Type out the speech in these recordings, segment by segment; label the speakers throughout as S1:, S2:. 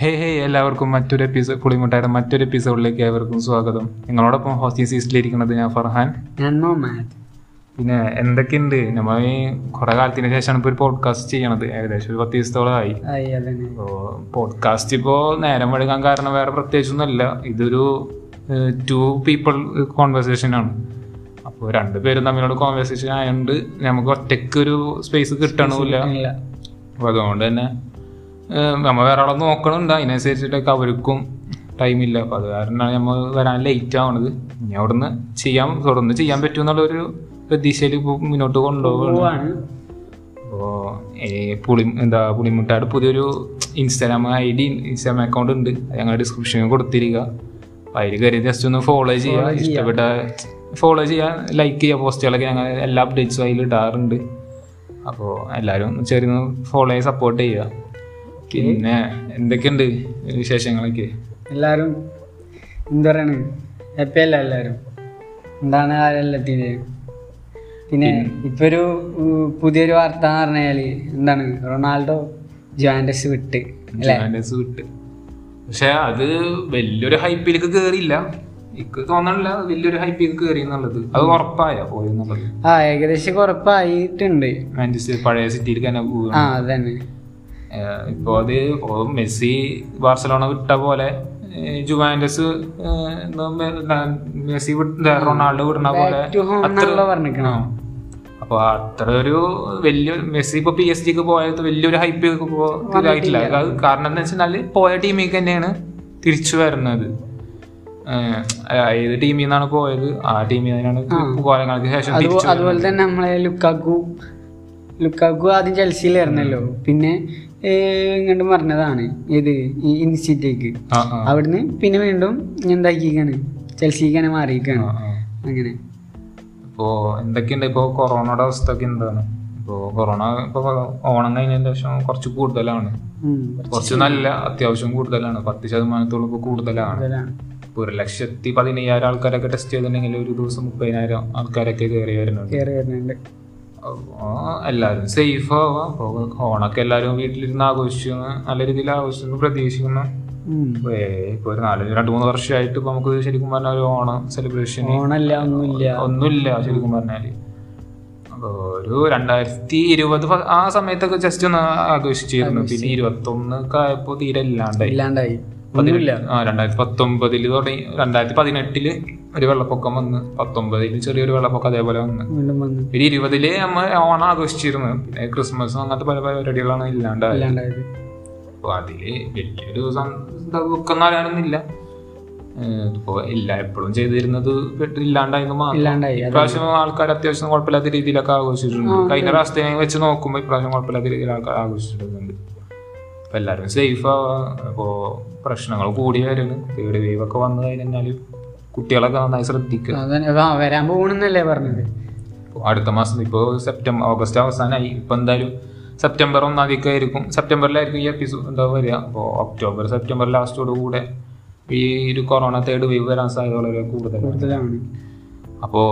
S1: ഹേ ഹേ എല്ലാവർക്കും മറ്റൊരു എപ്പിസോഡ് പുളിമുട്ടായുടെ മറ്റൊരു എപ്പിസോഡിലേക്ക് ഏവർക്കും സ്വാഗതം. നിങ്ങളോടൊപ്പം ഹോസ്റ്റി സീസിലിരിക്കുന്നത് ഞാൻ ഫർഹാൻ. പിന്നെ എന്തൊക്കെയുണ്ട്? നമ്മൾ ഈ കുറെ കാലത്തിന് ശേഷമാണ് ഇപ്പോൾ ഒരു പോഡ്കാസ്റ്റ് ചെയ്യണത്. ഏകദേശം ഒരു പത്ത് ദിവസത്തോളമായി പോഡ്കാസ്റ്റ് ഇപ്പോൾ നേരം വഴുകാൻ കാരണം വേറെ പ്രത്യേകിച്ചൊന്നുമല്ല ഇതൊരു ടു പീപ്പിൾ കോൺവെർസേഷൻ ആണ്. അപ്പോൾ രണ്ടുപേരും തമ്മിലുള്ള കോൺവെർസേഷൻ ആയതുകൊണ്ട് നമുക്ക് ഒറ്റയ്ക്ക് ഒരു സ്പേസ് കിട്ടണമില്ല. അപ്പോൾ അതുകൊണ്ട് തന്നെ ഏഹ്, നമ്മ വേറെ ആളെ നോക്കണുണ്ട്. അതിനനുസരിച്ചിട്ടൊക്കെ അവർക്കും ടൈമില്ല അപ്പോൾ അത് കാരണമാണ് നമ്മൾ വരാൻ ലേറ്റ് ആവണത്. ഇനി അവിടുന്ന് ചെയ്യാൻ തുടർന്ന് ചെയ്യാൻ പറ്റും എന്നുള്ളൊരു പ്രതീക്ഷയിൽ ഇപ്പോൾ മുന്നോട്ട് കൊണ്ടുപോകുകയാണ്
S2: പോവാണ്.
S1: അപ്പോൾ പുളി എന്താ പുളിമുട്ടാട് പുതിയൊരു Instagram I D Instagram account ഉണ്ട്. അത് ഞങ്ങൾ ഡിസ്ക്രിപ്ഷനിൽ കൊടുത്തിരിക്കുക അപ്പോൾ അതിൽ കയറി ജസ്റ്റ് ഒന്ന് ഫോളോ ചെയ്യുക. ഇഷ്ടപ്പെട്ട ഫോളോ ചെയ്യുക ലൈക്ക് ചെയ്യുക പോസ്റ്റുകളൊക്കെ ഞങ്ങൾ എല്ലാ അപ്ഡേറ്റ്സും അതിൽ ഇടാറുണ്ട് അപ്പോൾ എല്ലാവരും ചെറിയ ഫോളോ ചെയ്ത് സപ്പോർട്ട് ചെയ്യുക. പിന്നെ എന്തൊക്കെയുണ്ട് വിശേഷങ്ങളൊക്കെ?
S2: എല്ലാരും എന്താ പറയണ്? ഹാപ്പി അല്ല എല്ലാരും? എന്താണ് എല്ലാത്തിന്റെ പിന്നെ ഇപ്പൊ ഒരു പുതിയൊരു വാർത്ത എന്ന് പറഞ്ഞാൽ എന്താണ്? റൊണാൾഡോ ജോൻഡസ് വിട്ട്
S1: ജോനസ് വിട്ട്. പക്ഷെ അത് വലിയൊരു ഹൈപ്പിലേക്ക് കേറിയില്ല. എനിക്ക് തോന്നണില്ല വലിയൊരു ഹൈപ്പിലേക്ക് കയറി എന്നുള്ളത്. അത് ഉറപ്പായ പോയെന്നുള്ളത്
S2: ആ ഏകദേശം ഉറപ്പായിട്ടുണ്ട്.
S1: മാഞ്ചസ്റ്റർ പഴയ സിറ്റിയിലേക്ക് തന്നെ
S2: ആ അതന്നെ.
S1: ഇപ്പോൾ അത് മെസ്സി ബാർസലോണ വിട്ട പോലെ ജുവാൻഡസ് മെസ്സി റൊണാൾഡോ വിടുന്ന പോലെ അപ്പൊ അത്ര ഒരു വലിയ മെസ്സി ഇപ്പൊ പി എസ് ജിക്ക് പോയത് വലിയൊരു ഹൈപ്പ് ഇതായിട്ടില്ല. കാരണം എന്താ വെച്ചാൽ പോയ ടീമിലേക്ക് തന്നെയാണ് തിരിച്ചു വരുന്നത്. ഏത് ടീമിൽ നിന്നാണ് പോയത്? ആ ടീമിൽ നിന്നാണ് കോലങ്ങൾക്ക് ശേഷം
S2: അത് അതുപോലെ തന്നെ നമ്മളെ ലുക്കാക്കു ലുക്കാക്കു ആദ്യം ചെൽസിയിലായിരുന്നല്ലോ പിന്നെ ഇങ്ങോട്ട് പറഞ്ഞതാണ്. ഏത്? ഈ
S1: ആ
S2: അവിടുന്ന് പിന്നെ വീണ്ടും എന്താക്കിക്കാണ്? ചെൽസിക്കാണ് മാറിയിരിക്കാണ്. അങ്ങനെ.
S1: ഇപ്പോ എന്തൊക്കെയുണ്ട്? ഇപ്പോ കൊറോണയുടെ അവസ്ഥ ഒക്കെ എന്താണ്? ഇപ്പോ കൊറോണ ഇപ്പൊ ഓണം കഴിഞ്ഞതിന് ശേഷം കുറച്ച് കൂടുതലാണ്. കുറച്ച് നല്ല അത്യാവശ്യം കൂടുതലാണ്. പത്ത് ശതമാനത്തോളം ഇപ്പൊ കൂടുതലാണ്. ഒരു ലക്ഷത്തി പതിനയ്യായിരം ആൾക്കാരൊക്കെ ടെസ്റ്റ് ചെയ്തിട്ടുണ്ടെങ്കിൽ ഒരു ദിവസം മുപ്പതിനായിരം ആൾക്കാരൊക്കെ കയറി വരുന്നുണ്ട്. എല്ലാവരും സേഫ് ആവാം. ഓണൊക്കെ എല്ലാവരും വീട്ടിലിരുന്ന് ആഘോഷിച്ചു നല്ല രീതിയിൽ ആഘോഷിച്ചു പ്രതീക്ഷിക്കുന്നു. ഇപ്പൊ ഒരു നാല് രണ്ട് മൂന്ന് വർഷമായിട്ട് ഇപ്പൊ നമുക്ക് ശരിക്കും പറഞ്ഞ ഒരു ഓണം സെലിബ്രേഷൻ
S2: ഓണല്ല ഒന്നുമില്ല.
S1: ഒന്നുമില്ല ശരിക്കും പറഞ്ഞാൽ. ഒരു രണ്ടായിരത്തി ഇരുപത് ആ സമയത്തൊക്കെ ജസ്റ്റ് ഒന്ന് ആഘോഷിച്ചിരുന്നു. പിന്നെ ഇരുപത്തി ഒക്കെ ആയപ്പോ തീരെ ഇല്ലാണ്ടായി.
S2: ഇല്ലാണ്ടായി.
S1: ആ രണ്ടായിരത്തി പത്തൊമ്പതിൽ തുടങ്ങി രണ്ടായിരത്തി പതിനെട്ടിൽ ഒരു വെള്ളപ്പൊക്കം വന്ന് പത്തൊമ്പതിൽ ചെറിയൊരു വെള്ളപ്പൊക്കം അതേപോലെ വന്ന്. പിന്നെ ഇരുപതിൽ നമ്മൾ ഓണം ആഘോഷിച്ചിരുന്നു. പിന്നെ ക്രിസ്മസ് അങ്ങനത്തെ പല പരിപാടികളാണ് ഇല്ലാണ്ടായത്. അപ്പൊ അതിൽ വലിയൊരു ദുഃഖം എന്ന് ഇപ്പോ എപ്പോഴും ചെയ്തിരുന്നത് ഇല്ലാണ്ടായിരുന്നു മാത്രം. ഇപ്രാവശ്യം ആൾക്കാർ അത്യാവശ്യം കുഴപ്പമില്ലാത്ത രീതിയിലൊക്കെ ആഘോഷിച്ചിട്ടുണ്ട്. കഴിഞ്ഞ പ്രാവശ്യത്തെ വെച്ച് നോക്കുമ്പോൾ ഇപ്രാവശ്യം കുഴപ്പമില്ലാത്ത രീതിയിൽ ആൾക്കാർ ആഘോഷിച്ചിട്ടുണ്ട്. അപ്പൊ എല്ലാവരും സേഫ് ആവാ അപ്പോൾ പ്രശ്നങ്ങൾ കൂടി വരുന്നു തേർഡ് വേവ് ഒക്കെ വന്നു കഴിഞ്ഞാൽ കുട്ടികളൊക്കെ നന്നായി ശ്രദ്ധിക്കുക.
S2: അതന്നെ വരാൻ പറഞ്ഞത്.
S1: അടുത്ത മാസം ഇപ്പോൾ സെപ്റ്റംബർ ഓഗസ്റ്റ് അവസാനമായി. ഇപ്പം എന്തായാലും സെപ്റ്റംബർ ഒന്നാം തീയതി ആയിരിക്കും സെപ്റ്റംബറിലായിരിക്കും ഈ എപ്പിസോഡ് എന്താ വരിക. അപ്പോൾ ഒക്ടോബർ സെപ്റ്റംബർ ലാസ്റ്റോട് കൂടെ ഈ ഒരു കൊറോണ തേർഡ് വേവ് വരാൻ സാധ്യത വളരെ കൂടുതലാണ്.
S2: കൂടുതലാണ്.
S1: അപ്പോൾ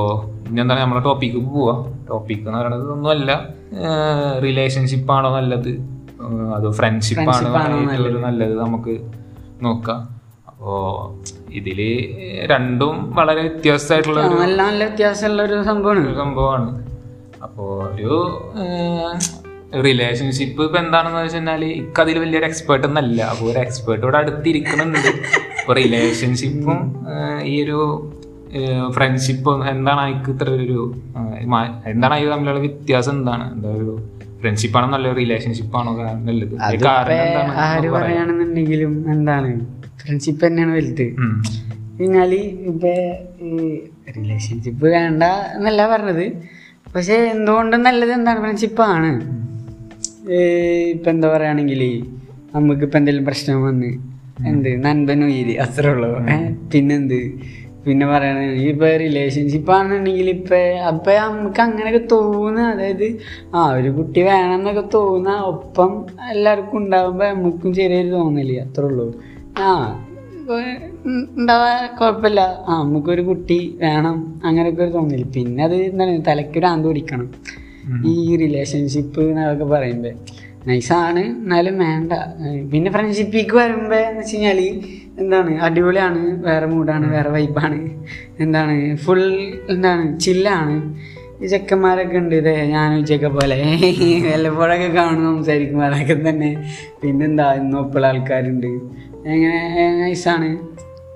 S1: ഇനി എന്താണ് നമ്മളെ ടോപ്പിക്ക് പോവുക ടോപ്പിക്ക് എന്ന് പറയുന്നത് ഒന്നുമല്ല റിലേഷൻഷിപ്പാണോ നല്ലത്? അതോ ഫ്രണ്ട്ഷിപ്പ് ആണോ ഒരു നല്ലത്. നമുക്ക് നോക്കാം. അപ്പോ ഇതിൽ രണ്ടും വളരെ വ്യത്യാസമായിട്ടുള്ള
S2: നല്ല നല്ല വ്യത്യാസമുള്ള ഒരു സംഭവമാണ്.
S1: സംഭവമാണ്. അപ്പോ ഒരു റിലേഷൻഷിപ്പ് ഇപ്പൊ എന്താണെന്ന് വെച്ചാൽ ഇക്കതിൽ വലിയൊരു എക്സ്പേർട്ട് ഒന്നല്ല. അപ്പൊ ഒരു എക്സ്പേർട്ട് ഇവിടെ അടുത്തിരിക്കണമെന്നുണ്ട് അപ്പൊ റിലേഷൻഷിപ്പും ഈ ഒരു ഫ്രണ്ട്ഷിപ്പും എന്താണ് ഇത്ര ഒരു എന്താണ് ഇത് തമ്മിലുള്ള വ്യത്യാസം എന്താണ്? എന്താ ഒരു ഫ്രണ്ട്ഷിപ്പ് ആണോ നല്ല റിലേഷൻഷിപ്പ് ആണോ നല്ലത്?
S2: ആര് പറയാണെന്നുണ്ടെങ്കിലും എന്താണ്? ഫ്രണ്ട്ഷിപ്പ് തന്നെയാണ് വലുത്. എന്നാൽ ഇപ്പൊ റിലേഷൻഷിപ്പ് വേണ്ട എന്നല്ല പറഞ്ഞത്. പക്ഷെ എന്തുകൊണ്ടും നല്ലത് എന്താണ്? ഫ്രണ്ട്ഷിപ്പാണ് ഇപ്പൊ എന്താ പറയുകയാണെങ്കിൽ നമുക്കിപ്പോ എന്തെങ്കിലും പ്രശ്നം വന്ന് എന്ത്? നൻപനും ഈര് അത്രേ ഉള്ളൂ. പിന്നെന്ത്? പിന്നെ പറയണ ഇപ്പൊ റിലേഷൻഷിപ്പ് ആണെന്നുണ്ടെങ്കിൽ ഇപ്പൊ അപ്പൊ നമുക്ക് അങ്ങനെയൊക്കെ തോന്നുക അതായത് ആ ഒരു കുട്ടി വേണം എന്നൊക്കെ തോന്നുക ഒപ്പം എല്ലാവർക്കും ഉണ്ടാവുമ്പോ നമുക്കും ചെറിയൊരു തോന്നൽ അത്രേ ഉള്ളൂ. ആ ഉണ്ടാവാ കുഴപ്പമില്ല. ആ നമുക്കൊരു കുട്ടി വേണം അങ്ങനെയൊക്കെ ഒരു തോന്നില്ല പിന്നെ അത് എന്താണ് തലയ്ക്കൊരു ആന്ത് പിടിക്കണം. ഈ റിലേഷൻഷിപ്പ് എന്നൊക്കെ പറയുമ്പോ നൈസാണ് എന്നാലും വേണ്ട. പിന്നെ ഫ്രണ്ട്ഷിപ്പിക്ക് വരുമ്പോ എന്ന് വെച്ച് കഴിഞ്ഞാൽ എന്താണ്? അടിപൊളിയാണ്. വേറെ മൂഡാണ് വേറെ വൈബാണ് എന്താണ്? ഫുൾ എന്താണ്? ചില്ലാണ് ഈ ചെക്കന്മാരൊക്കെ ഉണ്ട് ഇതേ ഞാൻ ഉച്ചയൊക്കെ പോലെ. വല്ലപ്പോഴൊക്കെ കാണും സംസാരിക്കും അതൊക്കെ തന്നെ. പിന്നെന്താ? ഇന്നൊപ്പുള്ള ആൾക്കാരുണ്ട്. എങ്ങനെ നൈസാണ്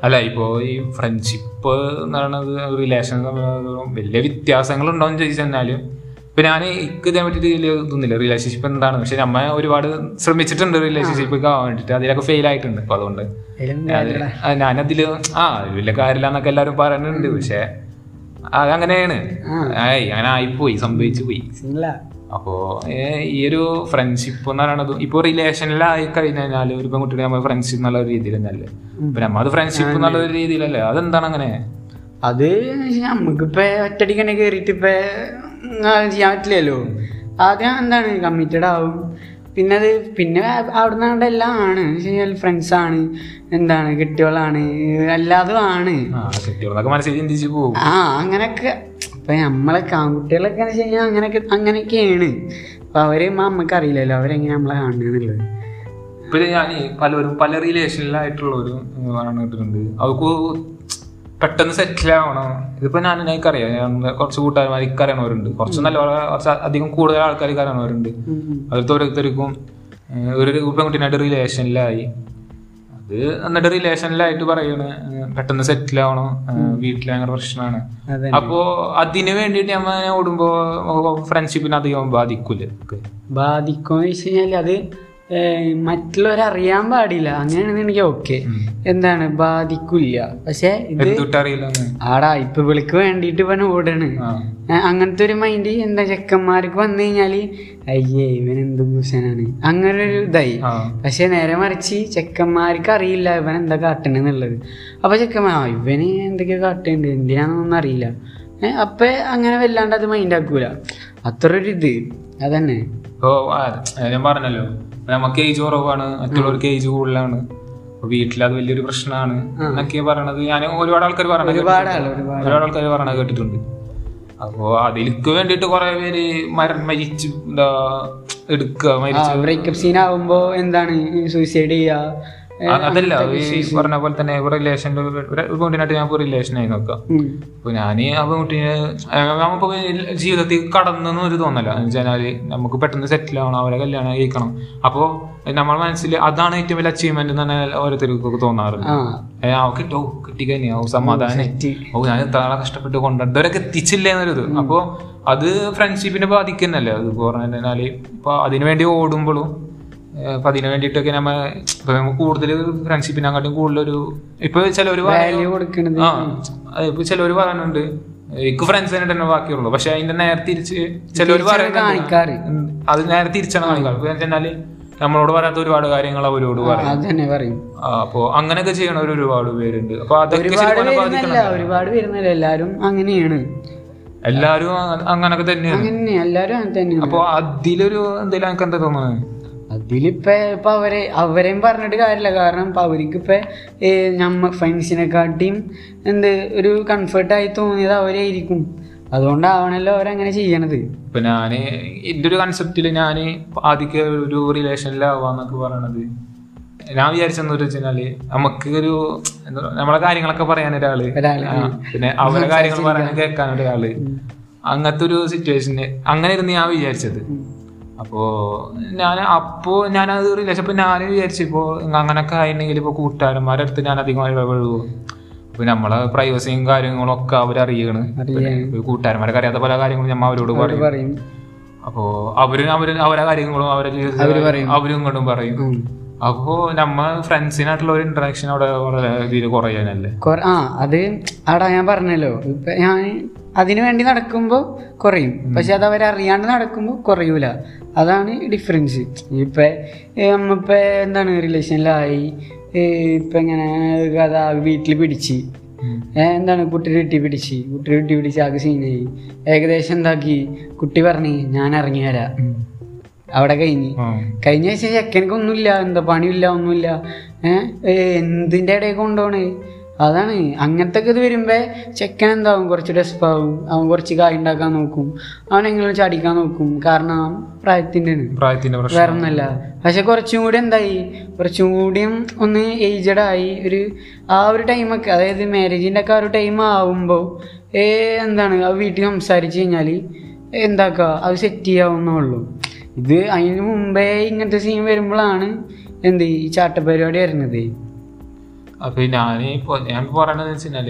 S1: അല്ല ഇപ്പോ ഈ ഫ്രണ്ട്ഷിപ്പ് എന്ന് പറയുന്നത് റിലേഷൻ വലിയ വ്യത്യാസങ്ങൾ ഉണ്ടോന്ന് ചോദിച്ചു കഴിഞ്ഞാൽ ഇപ്പൊ ഞാൻ എനിക്ക് ഇതേ പറ്റിയിട്ട് വലിയ ഇതൊന്നുമില്ല. റിലേഷൻഷിപ്പ് എന്താണ്. പക്ഷെ നമ്മ ഒരുപാട് ശ്രമിച്ചിട്ടുണ്ട് റിലേഷൻഷിപ്പ് ആവാൻ വേണ്ടിട്ട്. അതിലൊക്കെ ഫെയിൽ ആയിട്ടുണ്ട് ഇപ്പൊ അതുകൊണ്ട്. ആ, ഞാനതിൽ ആ വലിയ കാര്യമില്ല എന്നൊക്കെ എല്ലാവരും പറയുന്നുണ്ട് പക്ഷെ അതങ്ങനെയാണ്. ആയി അങ്ങനെ ആയിപ്പോയി സംഭവിച്ചു പോയി. അപ്പോ ഈ ഒരു ഫ്രണ്ട്ഷിപ്പ് എന്ന് പറയുന്നത് ഇപ്പൊ റിലേഷനിലായി കഴിഞ്ഞാൽ ഒരു പെൺകുട്ടിയുടെ നമ്മൾ ഫ്രണ്ട്ഷിപ്പ് എന്നുള്ള ഒരു രീതിയിൽ തന്നെയല്ലേ? ഇപ്പൊ നമ്മ അത് ഫ്രണ്ട്ഷിപ്പ് എന്നുള്ള ഒരു രീതിയിലല്ലേ? അതെന്താണ് അങ്ങനെ?
S2: അത് നമുക്കിപ്പോ ഒറ്റടിക്കന്നെ കേറിയിട്ട് ഇപ്പൊ ചെയ്യാൻ പറ്റില്ലല്ലോ. ആദ്യം എന്താണ് കമ്മിറ്റഡ് ആവും. പിന്നെ അത് പിന്നെ അവിടെ നിന്നാണ്ട് എല്ലാം ആണ്. ഫ്രണ്ട്സ് ആണ് എന്താണ് കെട്ടികളാണ് എല്ലാതും ആണ്.
S1: ആ
S2: അങ്ങനൊക്കെ. ഇപ്പൊ നമ്മളെ ആൺകുട്ടികളൊക്കെ വെച്ച് കഴിഞ്ഞാൽ അങ്ങനെയൊക്കെ അങ്ങനെയൊക്കെയാണ്. അപ്പൊ അവർ അമ്മയ്ക്ക് അറിയില്ലല്ലോ അവരെങ്ങനെ നമ്മളെ കാണുന്നുള്ളത്
S1: ഇപ്പൊ ഞാൻ പലരും പല റിലേഷനിലായിട്ടുള്ളവരും പറഞ്ഞിട്ടുണ്ട്. അവർക്ക് പെട്ടെന്ന് സെറ്റിൽ ആവണം. ഇതിപ്പോ ഞാൻ എനിക്കറിയാം ഞാൻ കുറച്ച് കൂട്ടുകാരന്മാർ ഇക്കറിയണവരുണ്ട് കുറച്ച് നല്ല കുറച്ച് അധികം കൂടുതൽ ആൾക്കാർ അറിയണവരുണ്ട്. അതിലത്തെ ഓരോരുത്തർക്കും ഒരു പെൺകുട്ടീനായിട്ട് റിലേഷനിലായി അത് എന്നിട്ട് റിലേഷനിലായിട്ട് പറയണ് പെട്ടെന്ന് സെറ്റിൽ ആവണം. വീട്ടിൽ ഭയങ്കര പ്രശ്നമാണ്. അപ്പോ അതിന് വേണ്ടിയിട്ട് നമ്മൾ ഓടുമ്പോ ഫ്രണ്ട്ഷിപ്പിനെ അധികം ബാധിക്കൂല?
S2: ബാധിക്കുമെന്ന് വെച്ച് കഴിഞ്ഞാൽ അത് മറ്റുള്ളവരറിയാൻ പാടില്ല. അങ്ങനെയാണെന്നുണ്ടെങ്കിൽ ഓക്കെ എന്താണ്? ബാധിക്കില്ല. പക്ഷെ ഇത് ആടാ ഇപ്പൊ വിളിക്ക് വേണ്ടിട്ട് ഇവൻ ഓടാണ്. അങ്ങനത്തെ ഒരു മൈൻഡ് എന്താ ചെക്കന്മാർക്ക് വന്നു കഴിഞ്ഞാൽ അയ്യേ ഇവൻ എന്ത് ഭൂഷനാണ് അങ്ങനെ ഒരു ഇതായി. പക്ഷെ നേരെ മറിച്ച് ചെക്കന്മാർക്ക് അറിയില്ല ഇവൻ എന്താ കാട്ടണെന്നുള്ളത് അപ്പൊ ചെക്കന്മാർ ഇവന് എന്തൊക്കെയോ കാട്ടുണ്ട്? എന്തിനാണെന്നൊന്നും അറിയില്ല. അപ്പൊ അങ്ങനെ വല്ലാണ്ട് അത് മൈൻഡ് ആക്കൂല. അത്ര ഒരു ഇത്. അതന്നെ.
S1: ഇപ്പൊ ആ, ഞാൻ പറഞ്ഞല്ലോ. നമുക്ക് ഏജ് കുറവാണ് മറ്റുള്ളവർക്ക് ഏജ് കൂടുതലാണ്. വീട്ടിൽ അത് വലിയൊരു പ്രശ്നമാണ് എന്നൊക്കെ പറയണത് ഞാൻ ഒരുപാട് ആൾക്കാർ പറയണത്
S2: ഒരുപാട്
S1: ആൾക്കാർ പറയണത് കേട്ടിട്ടുണ്ട്. അപ്പോ അതിലേക്ക് വേണ്ടിയിട്ട് കുറെ പേര് മര മരിച്ചു എന്താ എടുക്കുക
S2: ബ്രേക്കപ്പ് സീൻ ആവുമ്പോ എന്താണ് സൂയിസൈഡ് ചെയ്യാ? ഏ,
S1: ആ, അതല്ല ഈ പറഞ്ഞ പോലെ തന്നെ റിലേഷൻ ഒരു ഞാൻ റിലേഷൻ ആയി നോക്കാം. അപ്പൊ ഞാൻ ആ പെൺകുട്ടിനെ നമ്മളിപ്പോ ജീവിതത്തിൽ കടന്നെന്ന് ഒരു തോന്നല. എന്ന് നമുക്ക് പെട്ടെന്ന് സെറ്റിൽ ആവണം അവരെ കല്യാണം കഴിക്കണം. അപ്പോ നമ്മൾ മനസ്സിൽ അതാണ് ഏറ്റവും വലിയ അച്ചീവ്മെന്റ് തന്നെ ഓരോരുത്തർക്കൊക്കെ തോന്നാറുണ്ട്
S2: ആ.
S1: ഏ, ആ കിട്ടോ കിട്ടിക്കഴിഞ്ഞാ സമാധാനം ഓ ഞാൻ ഇത്ര കഷ്ടപ്പെട്ട് കൊണ്ടുവരും ഇതുവരെ എത്തിച്ചില്ലേ എന്നൊരിത് അപ്പോ അത് ഫ്രണ്ട്ഷിപ്പിനെ ബാധിക്കുന്നല്ലേ? അത് പറഞ്ഞാൽ ഇപ്പൊ അതിനു വേണ്ടി ഓടുമ്പോഴും ഏഹ് അപ്പൊ അതിനു വേണ്ടിയിട്ടൊക്കെ നമ്മ ഇപ്പൊ കൂടുതൽ ഫ്രണ്ട്ഷിപ്പിനെക്കാട്ടും കൂടുതലൊരു ഇപ്പൊ ചിലവര് ഇപ്പൊ ചിലവര് പറയുന്നുണ്ട്. എനിക്ക് ഫ്രണ്ട്സ് തന്നെ ബാക്കിയുള്ളൂ. പക്ഷെ അതിന്റെ നേരെ തിരിച്ച് ചിലവര് പറയുന്നുണ്ട്. അത് നേരെ തിരിച്ചാണ് കാണിക്കാറ്. വെച്ചാൽ നമ്മളോട് പറയാത്ത ഒരുപാട് കാര്യങ്ങൾ അവരോട് പറയും. അപ്പൊ അങ്ങനെയൊക്കെ ചെയ്യണവർ ഒരുപാട് പേരുണ്ട്. അപ്പൊ അതൊക്കെ
S2: ഒരുപാട് വരുന്നല്ല എല്ലാരും അങ്ങനെയാണ്.
S1: എല്ലാരും അങ്ങ- അങ്ങനൊക്കെ
S2: എല്ലാരും തന്നെയാണ്.
S1: അപ്പൊ അതിലൊരു എന്തെങ്കിലും എനിക്ക് എന്താ തോന്നുന്നത്
S2: അതിലിപ്പോ ഇപ്പൊ അവരെ അവരെയും പറഞ്ഞിട്ട് കാര്യമില്ല. കാരണം ഇപ്പൊ അവർക്ക് ഇപ്പൊ നമ്മ ഫ്രണ്ട്സിനെക്കാട്ടിയും എന്ത് ഒരു കംഫർട്ടായി തോന്നിയത് അവരായിരിക്കും. അതുകൊണ്ടാവണല്ലോ അവരങ്ങനെ ചെയ്യണത്.
S1: ഇപ്പൊ ഞാൻ എന്റെ ഒരു കൺസെപ്റ്റിൽ ഞാൻ ആദ്യം ഒരു റിലേഷനിലാവാന്നൊക്കെ പറയണത്. ഞാൻ വിചാരിച്ചെന്ന് വെച്ചാൽ നമുക്ക് ഒരു നമ്മളെ കാര്യങ്ങളൊക്കെ പറയാൻ
S2: ഒരാൾ.
S1: ഒരാൾ, പിന്നെ അവരുടെ കാര്യങ്ങൾ പറയാൻ കേൾക്കാൻ ഒരാൾ. അങ്ങനത്തെ ഒരു സിറ്റുവേഷന് അങ്ങനെ ഇരുന്ന് ഞാൻ വിചാരിച്ചത്. അപ്പോ ഞാൻ അപ്പോ ഞാനത് റിലേഷൻ അപ്പൊ ഞാൻ വിചാരിച്ചു ഇപ്പോ അങ്ങനൊക്കെ ആയിട്ടുണ്ടെങ്കിൽ ഇപ്പൊ കൂട്ടുകാരന്മാരുടെ അടുത്ത് ഞാൻ അധികം ഇടപെടുവോ അപ്പൊ നമ്മളെ പ്രൈവസിയും കാര്യങ്ങളും ഒക്കെ അവരറിയണ് കൂട്ടുകാരന്മാരൊക്കെ അറിയാത്ത പല കാര്യങ്ങളും ഞമ്മ അവരോട് പറയും. അപ്പോ അവർ അവർ അവരെ കാര്യങ്ങളും അവരെ
S2: അവർ
S1: അവരും ഇങ്ങോട്ടും പറയും. അപ്പോ നമ്മ ഫ്രണ്ട്സിനായിട്ടുള്ള ഒരു ഇന്ററാക്ഷൻ അവിടെ വളരെ രീതിയിൽ കുറയാനല്ലേ?
S2: ആ അത് ആടാ ഞാൻ പറഞ്ഞല്ലോ. ഇപ്പൊ ഞാൻ അതിനു വേണ്ടി നടക്കുമ്പോൾ കുറയും. പക്ഷെ അത് അവരറിയാണ്ട് നടക്കുമ്പോൾ കുറയൂല. അതാണ് ഡിഫറൻസ് ഇപ്പം നമ്മിപ്പോൾ നമ്മിപ്പോ എന്താണ് റിലേഷനിലായി ഇപ്പം ഇങ്ങനെ കഥ വീട്ടിൽ പിടിച്ച്. എന്താണ് കുട്ടി കിട്ടി പിടിച്ച്. കുട്ടി കിട്ടി പിടിച്ച് ആകെ സീനായി ഏകദേശം എന്താക്കി? കുട്ടി പറഞ്ഞു ഞാൻ ഇറങ്ങി വരാം. അവിടെ കഴിഞ്ഞ്. കഴിഞ്ഞ ശേഷം ചെക്കനക്കൊന്നുമില്ല എന്താ പണിയില്ല ഒന്നുമില്ല. ഏഹ് എന്തിന്റെ ഇടയിൽ കൊണ്ടുപോണേ അതാണ്. അങ്ങനത്തെ ഇത് വരുമ്പോ ചെക്കൻ എന്താവും? കുറച്ച് ഡെസ്പാവും അവൻ കുറച്ച് കായ് ഉണ്ടാക്കാൻ നോക്കും. അവൻ എങ്ങനെ ചടിക്കാൻ നോക്കും. കാരണം അവൻ പ്രായത്തിന്റെ
S1: പ്രശ്നം.
S2: വേറെ ഒന്നല്ല പക്ഷെ കുറച്ചും കൂടി എന്തായി? കുറച്ചും കൂടിയും ഒന്ന് ഏജഡ് ആയി. ഒരു ആ ഒരു ടൈമൊക്കെ അതായത് മാരേജിന്റെ ഒക്കെ ആ ഒരു ടൈം ആവുമ്പോൾ ഏ എന്താണ്? ആ വീട്ടിൽ സംസാരിച്ചു കഴിഞ്ഞാൽ എന്താക്കുക അത് സെറ്റ് ചെയ്യാവുന്നുള്ളൂ ഇത് അതിന് മുമ്പേ ഇങ്ങനത്തെ സീൻ വരുമ്പോഴാണ് എന്ത് ഈ ചാട്ടപരിപാടി വരുന്നത്.
S1: അപ്പൊ ഞാൻ ഇപ്പോൾ ഞാൻ പറയണതെന്ന് വെച്ച് കഴിഞ്ഞാൽ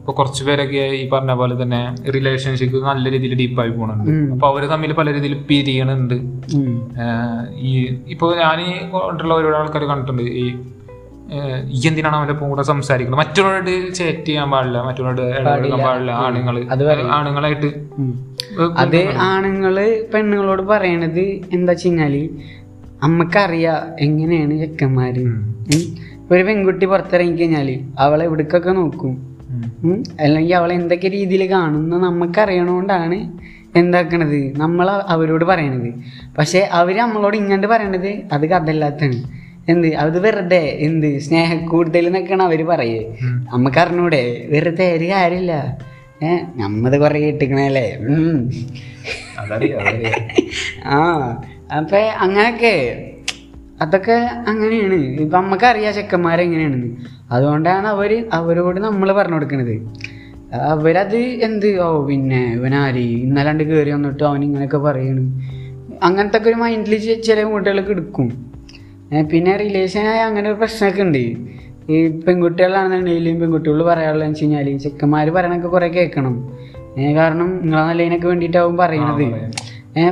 S1: ഇപ്പൊ കുറച്ച് പേരൊക്കെ ഈ പറഞ്ഞ പോലെ തന്നെ റിലേഷൻഷിപ്പ് നല്ല രീതിയിൽ ഡീപ്പായി പോണുണ്ട്.
S2: അപ്പോൾ
S1: അപ്പൊ അവർ തമ്മിൽ പല രീതിയിൽ പിരിയണുണ്ട്. ഈ ഇപ്പൊ ഞാൻ ഈ കൊണ്ടുള്ള ഒരുപാട് ആൾക്കാർ കണ്ടിട്ടുണ്ട്. ഈ ഈ എന്തിനാണ് അവന്റെ ഒപ്പം കൂടെ സംസാരിക്കുന്നത് മറ്റുള്ളവരോട് ചേറ്റ് ചെയ്യാൻ പാടില്ല മറ്റുള്ളവരോട് ഇടപെടാൻ പാടില്ല.
S2: ആണുങ്ങൾ.
S1: ആണുങ്ങളായിട്ട്.
S2: അത് ആണുങ്ങൾ പെണ്ണുങ്ങളോട് പറയണത് എന്താ വെച്ചാൽ അമ്മക്കറിയാ എങ്ങനെയാണ് ചെക്കന്മാര്. ഒരു പെൺകുട്ടി പുറത്തിറങ്ങി കഴിഞ്ഞാൽ അവളെ എവിടേക്കൊക്കെ നോക്കും. അല്ലെങ്കിൽ അവളെ എന്തൊക്കെ രീതിയിൽ കാണുന്ന നമുക്കറിയണോണ്ടാണ് എന്താക്കണത്? നമ്മൾ അവരോട് പറയണത്. പക്ഷെ അവർ നമ്മളോട് ഇങ്ങോട്ട് പറയണത് അത് കഥയില്ലാത്താണ് എന്ത്? അത് വെറുതെ എന്ത്? സ്നേഹ കൂടുതൽ എന്നൊക്കെയാണ് അവർ പറയേ. നമുക്ക് അറിഞ്ഞൂടെ വെറുതെ ഒരു കാര്യമില്ല ഏ? നമ്മത് കുറെ
S1: അതറിയാം.
S2: ആ. അപ്പൊ അങ്ങനൊക്കെ അതൊക്കെ അങ്ങനെയാണ്. ഇപ്പൊ നമുക്കറിയാം ചെക്കന്മാരെങ്ങനെയാണെന്ന് അതുകൊണ്ടാണ് അവർ അവരോട് നമ്മൾ പറഞ്ഞു കൊടുക്കണത്. അവരത് എന്ത്? ഓ പിന്നെ ഇവനാരി? ഇന്നലാണ്ട് കയറി വന്നിട്ട് അവൻ ഇങ്ങനെയൊക്കെ പറയണ്. അങ്ങനത്തെ ഒക്കെ ഒരു മൈൻഡിൽ ചില കുട്ടികളൊക്കെ എടുക്കും. പിന്നെ റിലേഷനായ അങ്ങനെ ഒരു പ്രശ്നമൊക്കെ ഉണ്ട്. ഈ പെൺകുട്ടികളാണെന്നുണ്ടെങ്കിലും പെൺകുട്ടികൾ പറയാനുള്ളതെന്ന് വെച്ച് കഴിഞ്ഞാൽ ചെക്കന്മാർ പറയണൊക്കെ കുറേ കേൾക്കണം കാരണം നിങ്ങളെ നല്ലതിനൊക്കെ വേണ്ടിയിട്ടാവും പറയണത്.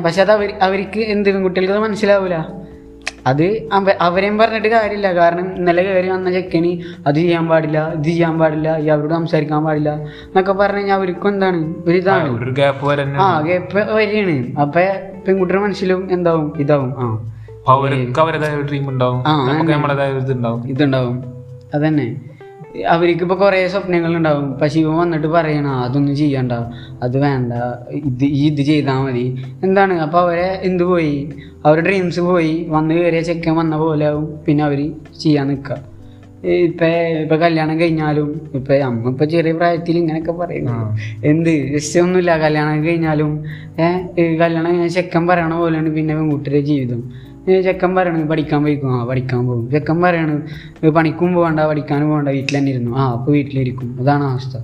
S2: പക്ഷെ അത് അവർ അവർക്ക് എന്ത് പെൺകുട്ടികൾക്ക് മനസ്സിലാവില്ല മനസ്സിലാവൂല. അത് അവ- അവരെയും പറഞ്ഞിട്ട് കാര്യമില്ല. കാരണം ഇന്നലെ കയറി വന്ന ചെക്കന് അത് ചെയ്യാൻ പാടില്ല ഇത് ചെയ്യാൻ പാടില്ല ഈ അവരോട് സംസാരിക്കാൻ പാടില്ല എന്നൊക്കെ പറഞ്ഞു കഴിഞ്ഞാൽ അവർക്കും എന്താണ്? ഒരു ഇതാണ്.
S1: ഗ്യാപ്പ്
S2: ആ ഗ്യാപ്പ് വരികയാണ് അപ്പൊ പെൺകുട്ടിയുടെ മനസ്സിലും എന്താവും? ഇതാവും. ആ
S1: അവർക്ക് അവരുടേതായ ഒരു ഡ്രീം ഉണ്ടാവും. ഇതുണ്ടാവും.
S2: അതന്നെ. അവർക്ക് ഇപ്പൊ കുറെ സ്വപ്നങ്ങൾ ഉണ്ടാവും പക്ഷെ ഇവൻ വന്നിട്ട് പറയണ അതൊന്നും ചെയ്യണ്ട. അത് വേണ്ട. ഇത് ഈ ഇത് ചെയ്താൽ മതി. എന്താണ്? അപ്പൊ അവരെ എന്ത് പോയി? അവരുടെ ഡ്രീംസ് പോയി. വന്ന് കയറിയ ചെക്കൻ വന്ന പോലെ ആവും. പിന്നെ അവർ ചെയ്യാൻ നിക്ക. ഇപ്പൊ ഇപ്പൊ കല്യാണം കഴിഞ്ഞാലും ഇപ്പൊ അമ്മ ഇപ്പൊ ചെറിയ പ്രായത്തിൽ ഇങ്ങനെയൊക്കെ പറയുന്നു. എന്ത്? ജസ്റ്റ് ഒന്നുമില്ല കല്യാണം കഴിഞ്ഞാലും ഏഹ് കല്യാണം കഴിഞ്ഞാൽ ചെക്കൻ പറയണ പോലെയാണ് പിന്നെ പെൺകുട്ടിയുടെ ജീവിതം. ചെക്കൻ പറയണത് പഠിക്കാൻ പോയിക്കും? ആ പഠിക്കാൻ പോകും. ചെക്കൻ പറയാണ് "ഏ, പണിക്കും പോകണ്ട പഠിക്കാനും പോകണ്ട വീട്ടിൽ തന്നെ ഇരുന്നു. ആ അപ്പൊ വീട്ടിലിരിക്കും. അതാണ് അവസ്ഥ.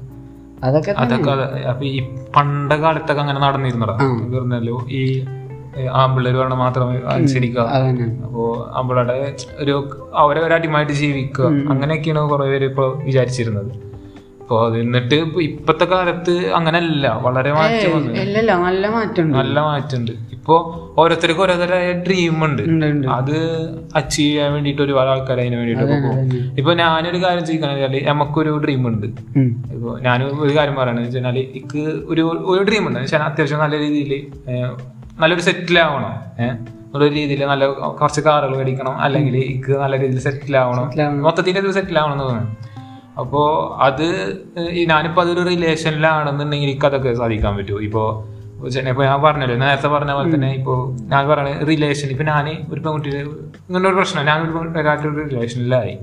S2: അതൊക്കെ.
S1: അതൊക്കെ അപ്പൊ ഈ പണ്ട കാലത്തൊക്കെ അങ്ങനെ നടന്നിരുന്നല്ലോ ഈ ആമ്പിള്ളേർ പറഞ്ഞ മാത്രമേ അനുസരിക്കുക. അപ്പോ ആമ്പിളയുടെ ഒരു അവരെ ഒരു അടിമായിട്ട് ജീവിക്കുക അങ്ങനെയൊക്കെയാണ് കുറെ പേര് ഇപ്പൊ വിചാരിച്ചിരുന്നത്. അപ്പൊ അത് എന്നിട്ട് ഇപ്പൊ ഇപ്പത്തെ കാലത്ത് അങ്ങനല്ല വളരെ മാറ്റം
S2: നല്ല മാറ്റമുണ്ട്.
S1: നല്ല മാറ്റമുണ്ട്. ഇപ്പൊ ഓരോരുത്തർക്കും ഓരോരുത്തരായ ഡ്രീം ഉണ്ട്. അത് അച്ചീവ് ചെയ്യാൻ വേണ്ടിട്ട് ഒരുപാട് ആൾക്കാർ അതിന് വേണ്ടിട്ട് പോകും. ഇപ്പൊ ഞാനൊരു കാര്യം ചോദിക്കണെന്ന് നമുക്കൊരു ഡ്രീം ഉണ്ട്. ഇപ്പൊ ഞാൻ ഒരു കാര്യം പറയണെന്ന് വെച്ചാൽ എനിക്ക് ഒരു ഒരു ഡ്രീം ഉണ്ട്. വെച്ചാൽ അത്യാവശ്യം നല്ല രീതിയിൽ നല്ലൊരു സെറ്റിൽ ആവണം. ഏഹ് നല്ലൊരു രീതിയിൽ നല്ല കുറച്ച് കാറുകൾ മേടിക്കണം. അല്ലെങ്കിൽ എനിക്ക് നല്ല രീതിയിൽ സെറ്റിൽ ആവണം. മൊത്തത്തിൽ ഒരു സെറ്റിൽ ആവണം എന്ന് തോന്നുന്നു. അപ്പോ അത് ഞാനിപ്പോ അതൊരു റിലേഷനിലാണെന്നുണ്ടെങ്കിൽ എനിക്ക് അതൊക്കെ സാധിക്കാൻ പറ്റുമോ? ഇപ്പോ ചെ- ഇപ്പൊ ഞാൻ പറഞ്ഞല്ലോ നേരത്തെ പറഞ്ഞ പോലെ തന്നെ ഇപ്പോ ഞാൻ പറയുന്നത് റിലേഷൻ ഇപ്പൊ ഞാൻ ഒരു പെൺകുട്ടി ഇങ്ങനെ ഒരു പ്രശ്നം ഞാൻ ഒരു ഒരാളൊരു റിലേഷനിലായി.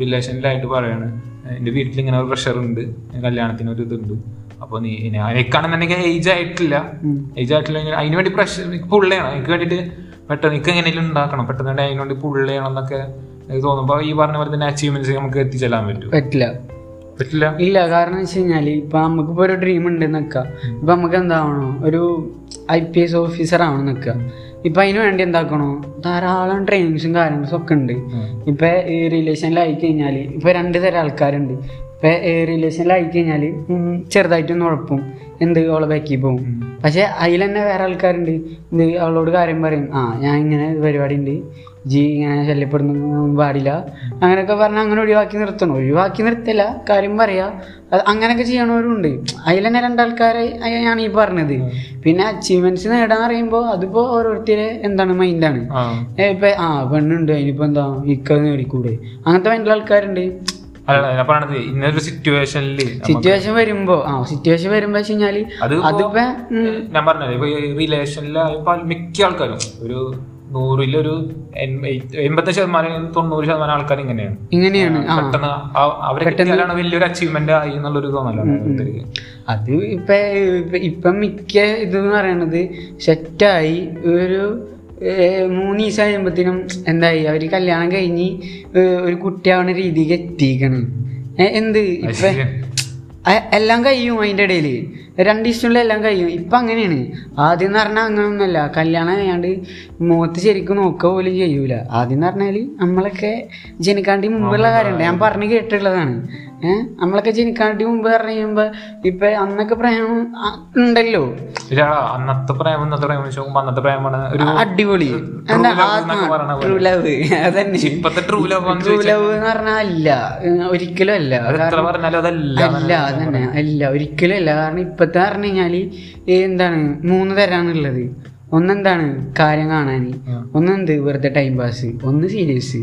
S1: റിലേഷനിലായിട്ട് പറയാണ്. എന്റെ വീട്ടിൽ ഇങ്ങനെ ഒരു പ്രഷർ ഉണ്ട്. കല്യാണത്തിന് ഒരു ഇതുണ്ട്. അപ്പൊ നീ എനിക്കാണെന്നുണ്ടെങ്കിൽ ഏജ് ആയിട്ടില്ല. ഏജ് ആയിട്ടില്ല അതിന് വേണ്ടി പ്രഷർ പുള്ളയാണ് എനിക്ക് വേണ്ടിയിട്ട് പെട്ടെന്ന് എനിക്ക് എങ്ങനെയും ഉണ്ടാക്കണം. പെട്ടെന്ന് അതിനുവേണ്ടി വേണ്ടി പുള്ള എന്നൊക്കെ എനിക്ക് തോന്നുമ്പോ ഈ പറഞ്ഞ പോലെ തന്നെ അച്ചീവ്മെന്റ്സ് നമുക്ക് എത്തിച്ചെല്ലാൻ പറ്റും.
S2: പറ്റില്ല.
S1: പറ്റില്ല.
S2: ഇല്ല കാരണം വെച്ച് കഴിഞ്ഞാൽ ഇപ്പൊ നമുക്കിപ്പോ ഒരു ഡ്രീം ഉണ്ട് നിക്ക. ഇപ്പൊ നമുക്ക് എന്താവണോ? ഒരു ഐ പി എസ് ഓഫീസർ ആവണം നിക്ക. ഇപ്പൊ അതിന് വേണ്ടി എന്താക്കണോ? ധാരാളം ട്രെയിനിങ്സും കാര്യങ്ങളും ഒക്കെ ഉണ്ട്. ഇപ്പൊ ഈ റിലേഷനിലായി കഴിഞ്ഞാൽ ഇപ്പൊ രണ്ട് തരം ആൾക്കാരുണ്ട്. ഇപ്പൊ റിലേഷനിലായി കഴിഞ്ഞാൽ ചെറുതായിട്ടൊന്നും ഉഴപ്പും. എന്ത് അവളെ ബാക്കി പോകും പക്ഷെ അതിൽ തന്നെ വേറെ ആൾക്കാരുണ്ട്. ഇത് അവളോട് കാര്യം പറയും ആ ഞാൻ ഇങ്ങനെ പരിപാടി ഉണ്ട്. ജി ഇങ്ങനെ ശല്യപ്പെടുന്ന പാടില്ല. അങ്ങനെയൊക്കെ പറഞ്ഞാൽ അങ്ങനെ ഒഴിവാക്കി നിർത്തണം. ഒഴിവാക്കി നിർത്തില്ല കാര്യം പറയാ. അങ്ങനെയൊക്കെ ചെയ്യണവരുണ്ട്. അതിൽ തന്നെ രണ്ടാൾക്കാരെ ഞാൻ ഈ പറഞ്ഞത്. പിന്നെ അച്ചീവ്മെന്റ്സ് നേടാൻ അറിയുമ്പോൾ അതിപ്പോ ഓരോരുത്തരെ എന്താണ് മൈൻഡാണ് ഇപ്പൊ ആ പെണ്ണുണ്ട് അതിനിപ്പോ എന്താ ഇക്ക നേടിക്കൂടെ അങ്ങനത്തെ മൈൻഡിലുള്ള ആൾക്കാരുണ്ട്.
S1: ഇന്നൊരു സിറ്റുവേഷനിൽ
S2: സിറ്റുവേഷൻ വരുമ്പോ ആ സിറ്റുവേഷൻ വരുമ്പോ
S1: വെച്ചാൽ
S2: അതിപ്പോ
S1: ഞാൻ പറഞ്ഞത് റിലേഷനിലായ മിക്ക ആൾക്കാരും ഒരു നൂറിലൊരു എൺപത്തി ശതമാനം തൊണ്ണൂറ് ശതമാനം ആൾക്കാർ ഇങ്ങനെയാണ്.
S2: ഇങ്ങനെയാണ്.
S1: പെട്ടെന്ന് അവരെ കിട്ടിയാലാണ് വലിയൊരു അച്ചീവ്മെന്റ് ആയി എന്നുള്ളൊരു തോന്നലാണ്.
S2: അത് ഇപ്പൊ ഇപ്പൊ- മിക്ക ഇത് എന്ന് പറയണത് സെറ്റായി ഒരു മൂന്ന് ദിവസം കഴിയുമ്പത്തിനും എന്തായി അവർ കല്യാണം കഴിഞ്ഞ് ഒരു കുട്ടിയാവുന്ന രീതിക്ക് എത്തിക്കണം. എന്ത്? ഇപ്പൊ എല്ലാം കഴിയും അതിന്റെ ഇടയിൽ. രണ്ട് ദിവസത്തിനുള്ളിൽ എല്ലാം കഴിയും. ഇപ്പം അങ്ങനെയാണ്. ആദ്യം എന്ന് പറഞ്ഞാൽ അങ്ങനെയൊന്നുമല്ല കല്യാണം കഴിയാണ്ട് മുഖത്ത് ശരിക്കും നോക്കുക പോലും ചെയ്യൂല. ആദ്യം എന്ന് പറഞ്ഞാൽ നമ്മളൊക്കെ ജനിക്കാണ്ടി മുമ്പുള്ള കാര്യമുണ്ട് ഞാൻ പറഞ്ഞു കേട്ടിട്ടുള്ളതാണ്. ഏഹ് നമ്മളൊക്കെ ജനിക്കാണ്ടി മുമ്പ് പറഞ്ഞു കഴിയുമ്പോൾ ഇപ്പൊ അന്നൊക്കെ പ്രേമം ഉണ്ടല്ലോ.
S1: ഇല്ല, അന്നത്തെ പ്രേമം ഇന്നത്തെ പ്രേമം വെച്ച് നോക്കുമ്പോ അന്നത്തെ പ്രേമാണ് ഒരു
S2: അടിപൊളി. ട്രൂ ലവ് അതന്നെ.
S1: ഇപ്പത്തെ ട്രൂ ലവ്
S2: ട്രൂ ലവ് എന്ന് പറഞ്ഞാൽ അല്ല ഒരിക്കലും അല്ല.
S1: എത്ര പറഞ്ഞാലും അതല്ല
S2: അല്ല അതന്നെ. അല്ല ഒരിക്കലും അല്ല. കാരണം ഇപ്പത്തെ പറഞ്ഞു കഴിഞ്ഞാൽ എന്താണ് മൂന്ന് തരാണുള്ളത് ഒന്നെന്താണ് കാര്യം കാണാൻ ഒന്നെന്ത് വെറുതെ ടൈം പാസ് ഒന്ന് സീരിയസ്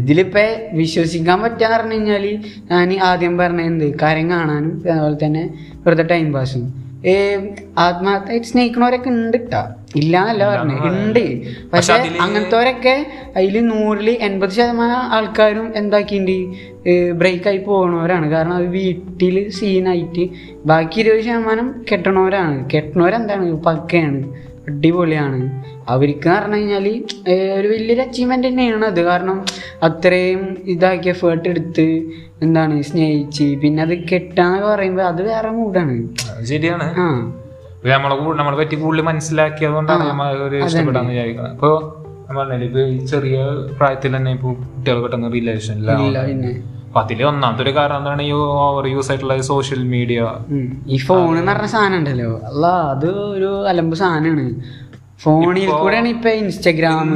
S2: ഇതിലിപ്പോ വിശ്വസിക്കാൻ പറ്റാന്ന് പറഞ്ഞു കഴിഞ്ഞാൽ ഞാൻ ആദ്യം പറഞ്ഞ എന്ത്? കാര്യം കാണാനും അതുപോലെ തന്നെ വെറുതെ ടൈം പാസും ആത്മാർത്ഥമായിട്ട് സ്നേഹിക്കണവരൊക്കെ ഉണ്ട് കേട്ടാ ഇല്ല എന്നല്ല പറഞ്ഞു ഉണ്ട് പക്ഷെ
S1: അതിൽ
S2: അങ്ങനത്തെവരൊക്കെ അതിൽ നൂറിൽ എൺപത് ശതമാനം ആൾക്കാരും എന്താക്കിണ്ട്? ബ്രേക്ക് ആയി പോകണവരാണ് കാരണം അത് വീട്ടിൽ സീനായിട്ട് ബാക്കി ഇരുപത് ശതമാനം കെട്ടണവരാണ്. കെട്ടണവരെന്താണ്? പക്കയാണ്. അടിപൊളിയാണ്. അവർക്ക് പറഞ്ഞു കഴിഞ്ഞാൽ ഒരു വലിയൊരു അച്ചീവ്മെന്റ് തന്നെയാണ് അത്. കാരണം അത്രയും ഇതാക്കി എഫേർട്ട് എടുത്ത് എന്താണ് സ്നേഹിച്ച് പിന്നെ അത് കെട്ടാന്ന് പറയുമ്പോൾ അത് വേറെ മൂഡാണ്
S1: അത് ശരിയാണ്.
S2: ആ.
S1: നമ്മളെ കൂടെ നമ്മളെ പറ്റി കൂടുതൽ മനസ്സിലാക്കിയതുകൊണ്ടാണ് നമ്മൾ ഒരു ഇഷ്ടപ്പെടാന്ന് വിചാരിക്കുന്നത്. അപ്പോൾ നമ്മൾ പറഞ്ഞില്ലേ, ഇപ്പൊ ഈ ചെറിയ പ്രായത്തിൽ തന്നെ ഇപ്പൊ കുട്ടികൾ പെട്ടെന്ന് റിലേഷൻ
S2: ഇല്ല.
S1: അപ്പൊ അതിലെ ഒന്നാമത്തെ ഒരു കാരണം എന്താണ് ഈ ഓവർ യൂസ് ആയിട്ടുള്ള സോഷ്യൽ മീഡിയ
S2: ഈ ഫോൺ എന്ന് പറഞ്ഞ സാധനം ഉണ്ടല്ലോ. അല്ല അത് ഒരു അലമ്പ് സാധനമാണ് ഫോണിൽ കൂടെയാണ് ഇപ്പൊ ഇൻസ്റ്റാഗ്രാം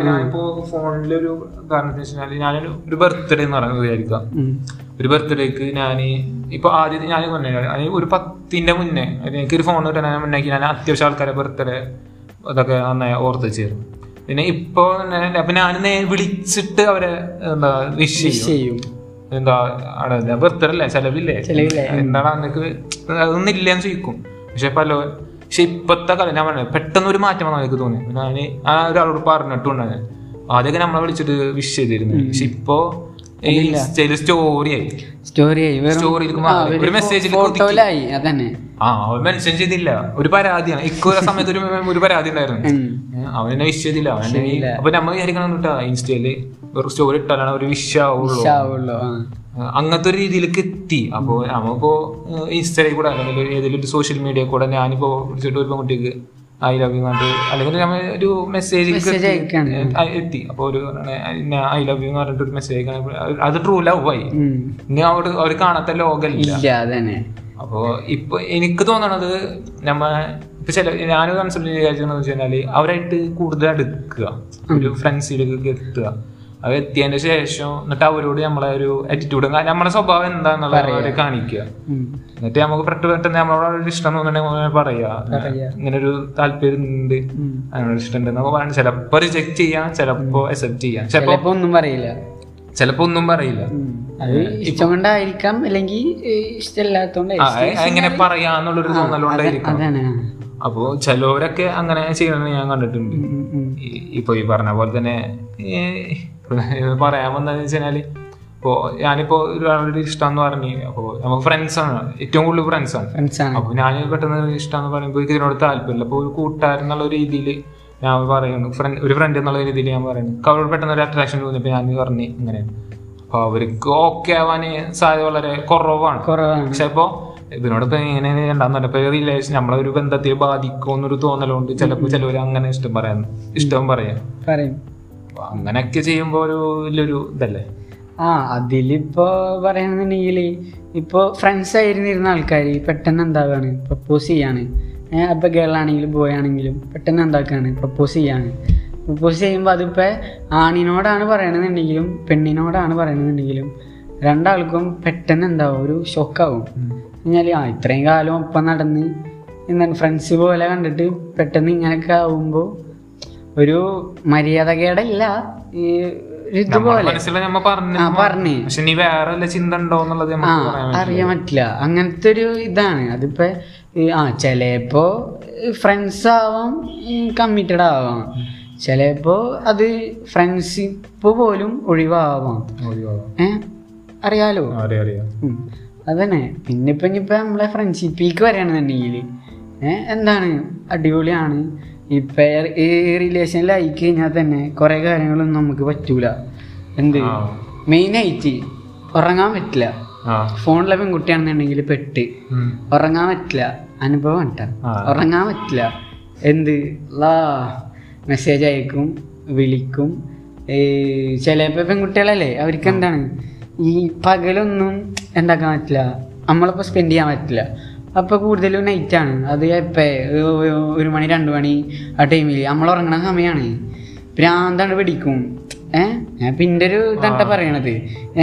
S1: ഞാനിപ്പോ ഫോണിലൊരു കാരണം എന്ന് വെച്ചാൽ ഞാനൊരു ഒരു ബർത്ത്ഡേ എന്ന് പറയുന്നത് വിചാരിക്കാം ഒരു ബർത്ത്ഡേക്ക് ഞാൻ ഇപ്പൊ ആദ്യം ഞാൻ പറഞ്ഞു ഒരു പത്തിന്റെ മുന്നേ എനിക്കൊരു ഫോൺ കിട്ടാൻ മുന്നേക്ക് ഞാൻ അത്യാവശ്യം ആൾക്കാരെ ബർത്ത്ഡേ അതൊക്കെ നന്നായി ഓർത്ത് ചേർന്നു പിന്നെ ഇപ്പൊ അപ്പൊ ഞാൻ വിളിച്ചിട്ട് അവരെ എന്താ വിഷ് ചെയ്യും. എന്താ അവിടെ ബർത്ത്ഡേ അല്ലേ ചെലവില്ലേ? എന്താണ് അന്നക്ക് അതൊന്നും ഇല്ലെന്ന് ചോദിക്കും. പക്ഷെ പല പക്ഷെ ഇപ്പത്തെ കാലം ഞാൻ പറഞ്ഞത് പെട്ടെന്ന് ഒരു മാറ്റം വന്നാൽ എനിക്ക് തോന്നി. ഞാൻ ആ ഒരാളോട് പറഞ്ഞിട്ടുണ്ട് ആദ്യമൊക്കെ നമ്മളെ വിളിച്ചിട്ട് വിഷ് ചെയ്തിരുന്നു. പക്ഷെ ഇപ്പോ സ്റ്റോറിയായി സ്റ്റോറി ആയി.
S2: സ്റ്റോറി ആയി.
S1: സ്റ്റോറിയിൽ മാറി. ഒരു മെസ്സേജിൽ ആ അവൻ മെൻഷൻ ചെയ്തില്ല. ഒരു പരാതിയാണ്. ഇക്കൊരു സമയത്ത് ഒരു ഒരു പരാതി ഉണ്ടായിരുന്നു. അവനെന്നെ വിഷ് ചെയ്തില്ല. അവൻ അപ്പൊ നമ്മൾ വിചാരിക്കണം കേട്ടാ ഇൻസ്റ്റയിൽ ഒരു സ്റ്റോറി ഇട്ടാലാണ് ഒരു വിഷാവുള്ളൂ. അങ്ങനത്തെ ഒരു രീതിയിലേക്ക് എത്തി. അപ്പോൾ നമ്മളിപ്പോ ഇൻസ്റ്റയിൽ കൂടെ അല്ലെങ്കിൽ ഏതെങ്കിലും ഒരു സോഷ്യൽ മീഡിയ കൂടെ ഞാനിപ്പോ വിളിച്ചിട്ട് ഒരു പെൺകുട്ടിക്ക് ഐ ലവ് യു കണ്ട് അല്ലെങ്കിൽ നമ്മൾ ഒരു മെസ്സേജ് എത്തി. അപ്പോൾ ഒരു ഐ ലവ് യു എന്ന് പറഞ്ഞിട്ട് ഒരു മെസ്സേജ് അത് ട്രൂ ലവ് ആയി. ഇനി അവിടെ അവർ കാണാത്ത ലോകമില്ല.
S2: അതന്നെ.
S1: അപ്പോ ഇപ്പൊ എനിക്ക് തോന്നണത് നമ്മ ഇപ്പൊ ചില ഞാനൊരു കൺസെപ്റ്റ് വിചാരിച്ചതെന്ന് വെച്ച് കഴിഞ്ഞാൽ അവരായിട്ട് കൂടുതൽ അടുക്കുക. ഒരു ഫ്രണ്ട്സിലേക്ക് എത്തുക. അത് എത്തിയതിന്റെ ശേഷം എന്നിട്ട് അവരോട് നമ്മളെ ഒരു ആറ്റിറ്റ്യൂഡ് നമ്മളെ സ്വഭാവം എന്താന്നുള്ളത് അവരെ കാണിക്കുക. എന്നിട്ട് നമുക്ക് പെട്ടെന്ന് പെട്ടെന്ന് നമ്മളോട് ഒരു ഇഷ്ടം തോന്നുന്നുണ്ടെങ്കിൽ പറയാ.
S2: പറയാ.
S1: ഇങ്ങനെ ഒരു താല്പര്യം ഉണ്ട്.
S2: അങ്ങനെ
S1: അതിനോട് ഉണ്ടെന്നൊക്കെ പറയാൻ ചിലപ്പോ റിജക്ട് ചെയ്യാം ചിലപ്പോ അക്സെപ്റ്റ് ചെയ്യാം. ചിലപ്പോ
S2: ഒന്നും പറയില്ല.
S1: ചിലപ്പോ ഒന്നും പറയില്ല.
S2: അത് ഇഷ്ടം കൊണ്ടായിരിക്കാം അല്ലെങ്കിൽ ഇഷ്ടമില്ലാത്തോണ്ട്
S1: ആ, എങ്ങനെ പറയാന്നുള്ളൊരു തോന്നലുകൊണ്ടായിരിക്കും. അപ്പോ ചിലവരൊക്കെ അങ്ങനെ ചെയ്യണമെന്ന് ഞാൻ കണ്ടിട്ടുണ്ട്. ഇപ്പൊ ഈ പറഞ്ഞ പോലെ തന്നെ ഈ പറയാൻ വന്നതെന്ന് വെച്ചാൽ ഇപ്പോ ഞാനിപ്പോ ഒരാളുടെ ഇഷ്ടം എന്ന് പറഞ്ഞു അപ്പോ നമുക്ക് ഫ്രണ്ട്സ് ആണ്. ഏറ്റവും കൂടുതൽ ഫ്രണ്ട്സ് ആണ്.
S2: ഫ്രണ്ട്സ് ആണ്.
S1: അപ്പൊ ഞാൻ പെട്ടെന്ന് ഇഷ്ടം എന്ന് പറയുമ്പോൾ എനിക്ക് ഇതിനോട് താല്പര്യമില്ല. അപ്പൊ ഒരു കൂട്ടുകാരൻ എന്നുള്ള രീതിയിൽ ഞാൻ പറയുന്നു. ഫ്രണ്ട് ഒരു ഫ്രണ്ട് എന്നുള്ള രീതിയിൽ ഞാൻ പറയുന്നു. അവരോട് പെട്ടെന്ന് ഒരു അട്രാക്ഷൻ തോന്നിയപ്പോ ഞാൻ പറഞ്ഞു അങ്ങനെയാണ് അപ്പൊ അവർക്ക് ഓക്കെ ആവാൻ സാധ്യത വളരെ കുറവാണ്. പക്ഷെ ഇപ്പൊ ഇതിനോടൊപ്പം ഇങ്ങനെ ഉണ്ടാകുന്നുണ്ട് ഇപ്പൊ റിലേഷൻ നമ്മളെ ഒരു ബന്ധത്തെ ബാധിക്കുമെന്നൊരു തോന്നലുണ്ട്. ചിലപ്പോ ചിലവർ അങ്ങനെ ഇഷ്ടം പറയാൻ ഇഷ്ടം പറയും. അപ്പൊ അങ്ങനെയൊക്കെ ചെയ്യുമ്പോ ഒരു വലിയൊരു ഇതല്ലേ?
S2: ആ അതിലിപ്പോ പറയണെന്നുണ്ടെങ്കിൽ ഇപ്പോ ഫ്രണ്ട്സ് ആയിരുന്നിരുന്ന ആൾക്കാർ പെട്ടെന്ന് എന്താകാണ്? പ്രപ്പോസ് ചെയ്യാണ്. അപ്പൊ ഗേൾ ആണെങ്കിലും ബോയ് ആണെങ്കിലും പെട്ടെന്ന് എന്താക്കാണ്? പ്രപ്പോസ് ചെയ്യാണ്. പ്രപ്പോസ് ചെയ്യുമ്പോൾ അതിപ്പോ ആണിനോടാണ് പറയണമെന്നുണ്ടെങ്കിലും പെണ്ണിനോടാണ് പറയണമെന്നുണ്ടെങ്കിലും രണ്ടാൾക്കും പെട്ടെന്ന് എന്താവും ഒരു ഷോക്കാവും കഴിഞ്ഞാൽ ആ ഇത്രയും കാലം ഒപ്പം നടന്ന് എന്താണ് ഫ്രണ്ട്സ് പോലെ കണ്ടിട്ട് പെട്ടെന്ന് ഇങ്ങനെയൊക്കെ ആവുമ്പോൾ ഒരു മര്യാദകേടല്ല ഈ. അറിയാൻ പറ്റില്ല. അങ്ങനത്തെ ഒരു ഇതാണ്. അതിപ്പോ ആ ചിലപ്പോ ഫ്രണ്ട്സ് ആവാം കമ്മിറ്റഡ് ആവാം. ചിലപ്പോ അത് ഫ്രണ്ട്ഷിപ്പ് പോലും ഒഴിവാവാം. ഏ? അറിയാലോ. അതന്നെ. പിന്നെ ഇപ്പൊ ഇനിയിപ്പോ നമ്മളെ ഫ്രണ്ട്ഷിപ്പിലേക്ക് വരികയാണെന്നുണ്ടെങ്കിൽ ഏഹ് എന്താണ്? അടിപൊളിയാണ്. ഇപ്പൊ ഈ റിലേഷനിലായി കഴിഞ്ഞാൽ തന്നെ കുറെ കാര്യങ്ങളൊന്നും നമുക്ക് പറ്റൂല. എന്ത്?
S1: മെയിൻ
S2: മെയിനായിട്ട് ഉറങ്ങാൻ പറ്റില്ല. ഫോണിലെ പെൺകുട്ടിയാണെന്നുണ്ടെങ്കിൽ പെട്ട്. ഉറങ്ങാൻ പറ്റില്ല. അനുഭവം കേട്ടാ ഉറങ്ങാൻ പറ്റില്ല. എന്ത്? ലാ. മെസ്സേജ് അയക്കും വിളിക്കും. ഈ ചിലപ്പോ പെൺകുട്ടികളല്ലേ? അവർക്ക് എന്താണ്? ഈ പകലൊന്നും എന്താക്കാൻ പറ്റില്ല. നമ്മളിപ്പോൾ സ്പെൻഡ് ചെയ്യാൻ പറ്റില്ല. അപ്പോൾ കൂടുതലും നൈറ്റാണ് അത് എപ്പേ ഒരു മണി രണ്ട് മണി ആ ടൈമിൽ നമ്മൾ ഉറങ്ങണ സമയമാണ് ഭ്രാന്താണ് പിടിക്കും. ഏഹ് ഞാൻ ഇപ്പം എന്റെ ഒരു തട്ട പറയണത്.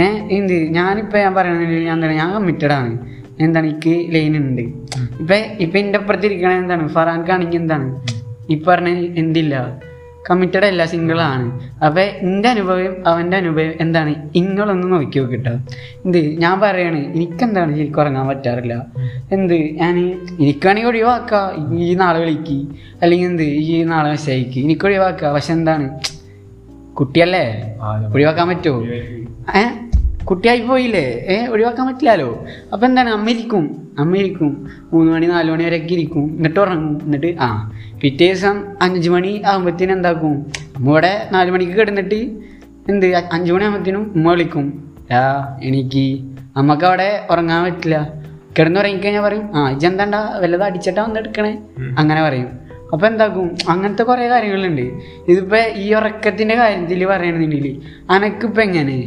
S2: ഏഹ് എന്ത്? ഞാനിപ്പോൾ ഞാൻ പറയണത് ഞാൻ എന്താണ് ഞാൻ കമ്മിറ്റഡ് ആണ്. എന്താണ്? എനിക്ക് ലൈൻ ഉണ്ട്. ഇപ്പൊ ഇപ്പൊ എന്റെ അപ്പുറത്തിരിക്കണ എന്താണ്? ഫറാൻക്കാണെങ്കിൽ എന്താണ്? ഈ പറഞ്ഞ എന്തില്ല? കമ്മിറ്റഡ് അല്ല സിംഗിൾ ആണ്. അപ്പൊ എന്റെ അനുഭവം അവന്റെ അനുഭവം എന്താണ്? ഇങ്ങളൊന്ന് നോക്കി നോക്കിട്ടോ. എന്ത്? ഞാൻ പറയാണ് എനിക്കെന്താണ് ശരിക്കും ഉറങ്ങാൻ പറ്റാറില്ല? എന്ത്? ഞാൻ എനിക്കാണെങ്കിൽ ഒഴിവാക്കാം. ഈ നാളെ വിളിക്ക്. അല്ലെങ്കിൽ എന്ത്? ഈ നാളെ മെസ്സേജ് എനിക്ക് ഒഴിവാക്കുക പക്ഷെ എന്താണ്? കുട്ടിയല്ലേ? ഒഴിവാക്കാൻ പറ്റുമോ ഏ? കുട്ടിയായി പോയില്ലേ? ഏ ഒഴിവാക്കാൻ പറ്റില്ലല്ലോ അപ്പൊ എന്താണ്? അമ്മ ഇരിക്കും. അമ്മ ഇരിക്കും. മൂന്ന് മണി നാല് മണി വരെയൊക്കെ ഇരിക്കും. എന്നിട്ട് ഉറങ്ങും. എന്നിട്ട് ആ പിറ്റേ ദിവസം അഞ്ച് മണി ആകുമ്പോഴത്തേനും എന്താക്കും? ഇവിടെ നാല് മണിക്ക് കിടന്നിട്ട് എന്ത്? അഞ്ചു മണി ആകുമ്പോഴത്തേനും ഉമ്മ വിളിക്കും. ആ എനിക്ക് അമ്മയ്ക്ക് അവിടെ ഉറങ്ങാൻ പറ്റില്ല. കിടന്ന് ഉറങ്ങിക്കഴിഞ്ഞാൽ പറയും ആ ഇജെന്താണ്ടാ വല്ലതും അടിച്ചിട്ടാ വന്ന് എടുക്കണേ അങ്ങനെ പറയും. അപ്പൊ എന്താക്കും? അങ്ങനത്തെ കുറെ കാര്യങ്ങളുണ്ട്. ഇതിപ്പോ ഈ ഉറക്കത്തിന്റെ കാര്യത്തിൽ പറയണെന്നുണ്ടെങ്കിൽ അനക്കിപ്പോ എങ്ങനെ?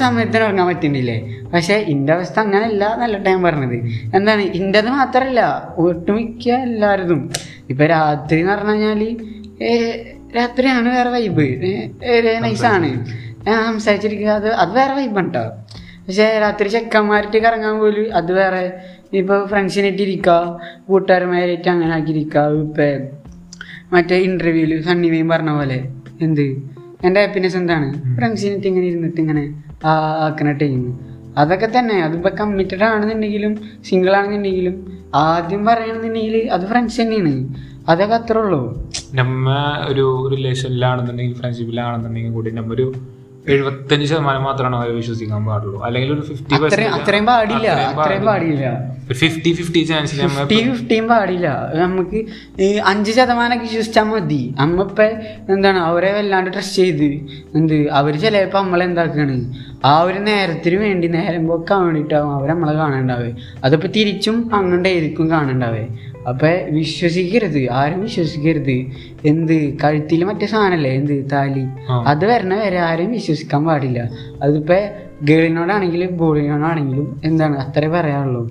S1: സമയത്തിന് ഉറങ്ങാൻ
S2: പറ്റുന്നില്ലേ പക്ഷെ ഇന്റെ അവസ്ഥ അങ്ങനെയല്ല നല്ല ടൈം പറഞ്ഞത്. എന്താണ്? ഇന്റത് മാത്രല്ല ഒട്ടുമിക്ക എല്ലാവരും ഇപ്പൊ രാത്രി എന്ന് പറഞ്ഞു കഴിഞ്ഞാൽ രാത്രിയാണ് വേറെ വൈബ് നൈസാണ് സംസാരിച്ചിരിക്കുക അത് അത് വേറെ വൈബാണ് കേട്ടോ പക്ഷെ രാത്രി ചെക്കന്മാരിട്ട് കറങ്ങാൻ പോലും അത് വേറെ. ഇപ്പൊ ഫ്രണ്ട്സിനായിട്ട് ഇരിക്കുക കൂട്ടുകാരന്മാരായിട്ട് അങ്ങനെ ആക്കിയിരിക്കുക ഇപ്പൊ മറ്റേ ഇന്റർവ്യൂൽ സണ്ണിമയും പറഞ്ഞ പോലെ. എന്ത്? എന്റെ ഹാപ്പിനെസ് എന്താണ്? ഫ്രണ്ട്സിനിട്ട് ഇങ്ങനെ ഇരുന്നിട്ട് ഇങ്ങനെ ആക്കണ ടൈം അതൊക്കെ തന്നെ. അതിപ്പോൾ കമ്മിറ്റഡ് ആണെന്നുണ്ടെങ്കിലും സിംഗിൾ ആണെന്നുണ്ടെങ്കിലും ആദ്യം പറയണമെന്നുണ്ടെങ്കിൽ അത് ഫ്രണ്ട്സ് തന്നെയാണ്. അതൊക്കെ അത്രേ ഉള്ളൂ.
S1: നമ്മ ഒരു റിലേഷനിലാണെന്നുണ്ടെങ്കിൽ ഫ്രണ്ട്ഷിപ്പിലാണെന്നുണ്ടെങ്കിൽ കൂടി നമ്മ ഒരു എഴുപത്തഞ്ച് ശതമാനം മാത്രമാണ് അവരെ വിശ്വസിക്കാൻ പാടുള്ളൂ. അല്ലെങ്കിൽ ഒരു ഫിഫ്റ്റി
S2: അത്രയും പാടില്ല. അത്രയും പാടില്ല.
S1: ഫിഫ്റ്റി ഫിഫ്റ്റി ചാൻസിൽ നമ്മ
S2: ഫിഫ്റ്റി ഫിഫ്റ്റിയും പാടില്ല. നമുക്ക് അഞ്ച് ശതമാനമൊക്കെ വിശ്വസിച്ചാൽ മതി. അമ്മ ഇപ്പൊ എന്താണ് അവരെ വല്ലാണ്ട് ട്രസ്റ്റ് ചെയ്ത് എന്ത് അവർ ചിലപ്പോ നമ്മളെന്താക്കാണ് ആ ഒരു നേരത്തിന് വേണ്ടി നേരം പോക്കാൻ വേണ്ടിയിട്ടാവും അവർ നമ്മളെ കാണണ്ടാവേ. അതിപ്പോ തിരിച്ചും അങ്ങോട്ടായിരിക്കും കാണണ്ടാവേ. അപ്പൊ വിശ്വസിക്കരുത് ആരും വിശ്വസിക്കരുത്. എന്ത് കഴുത്തിൽ മറ്റേ സാധനല്ലേ എന്ത് താലി? അത് വരണ വരെ ആരും വിശ്വസിക്കാൻ പാടില്ല. അതിപ്പോ ഗേളിനോടാണെങ്കിലും ബോളിനോടാണെങ്കിലും എന്താണ് അത്രേ പറയാനുള്ളൂ.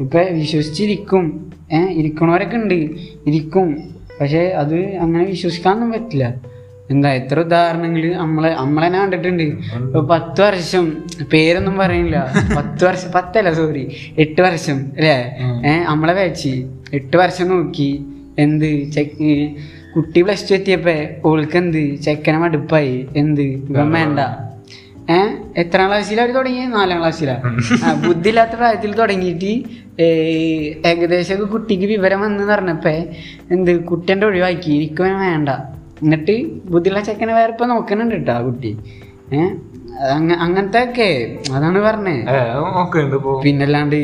S2: ഇപ്പൊ വിശ്വസിച്ചിരിക്കും ഏഹ് ഇരിക്കണവരൊക്കെ ഉണ്ട് ഇരിക്കും. പക്ഷെ അത് അങ്ങനെ വിശ്വസിക്കാനൊന്നും പറ്റില്ല. എന്താ എത്ര ഉദാഹരണങ്ങൾ നമ്മളെ നമ്മളെ കണ്ടിട്ടുണ്ട്. ഇപ്പൊ പത്ത് വർഷം പേരൊന്നും പറയുന്നില്ല. പത്ത് വർഷം പത്തല്ല സോറി എട്ട് വർഷം അല്ലേ? ഏഹ് നമ്മളെ വെച്ച് എട്ട് വർഷം നോക്കി എന്ത് ചെക്ക് കുട്ടി പ്ലസ് ടു എത്തിയപ്പോ ഓൾക്ക് എന്ത് ചെക്കനെ മടുപ്പായി. എന്ത് ഇവൻ വേണ്ട. ഏഹ് എത്രാം ക്ലാസ്സിലാണ് അവർ തുടങ്ങിയത് നാലാം ക്ലാസ്സിലാ ആ, ബുദ്ധിയില്ലാത്ത പ്രായത്തിൽ തുടങ്ങിയിട്ട് ഏകദേശം കുട്ടിക്ക് വിവരം വന്ന് പറഞ്ഞപ്പോ എന്ത് കുട്ടന്റെ ഒഴിവാക്കി. എനിക്കും വേണ്ട. എന്നിട്ട് ബുദ്ധിയുള്ള ചെക്കനെ വേറെ ഇപ്പൊ നോക്കണുണ്ട് കേട്ടോ ആ കുട്ടി. ഏഹ് അങ്ങനത്തെ ഒക്കെ അതാണ് പറഞ്ഞേ. പിന്നല്ലാണ്ട്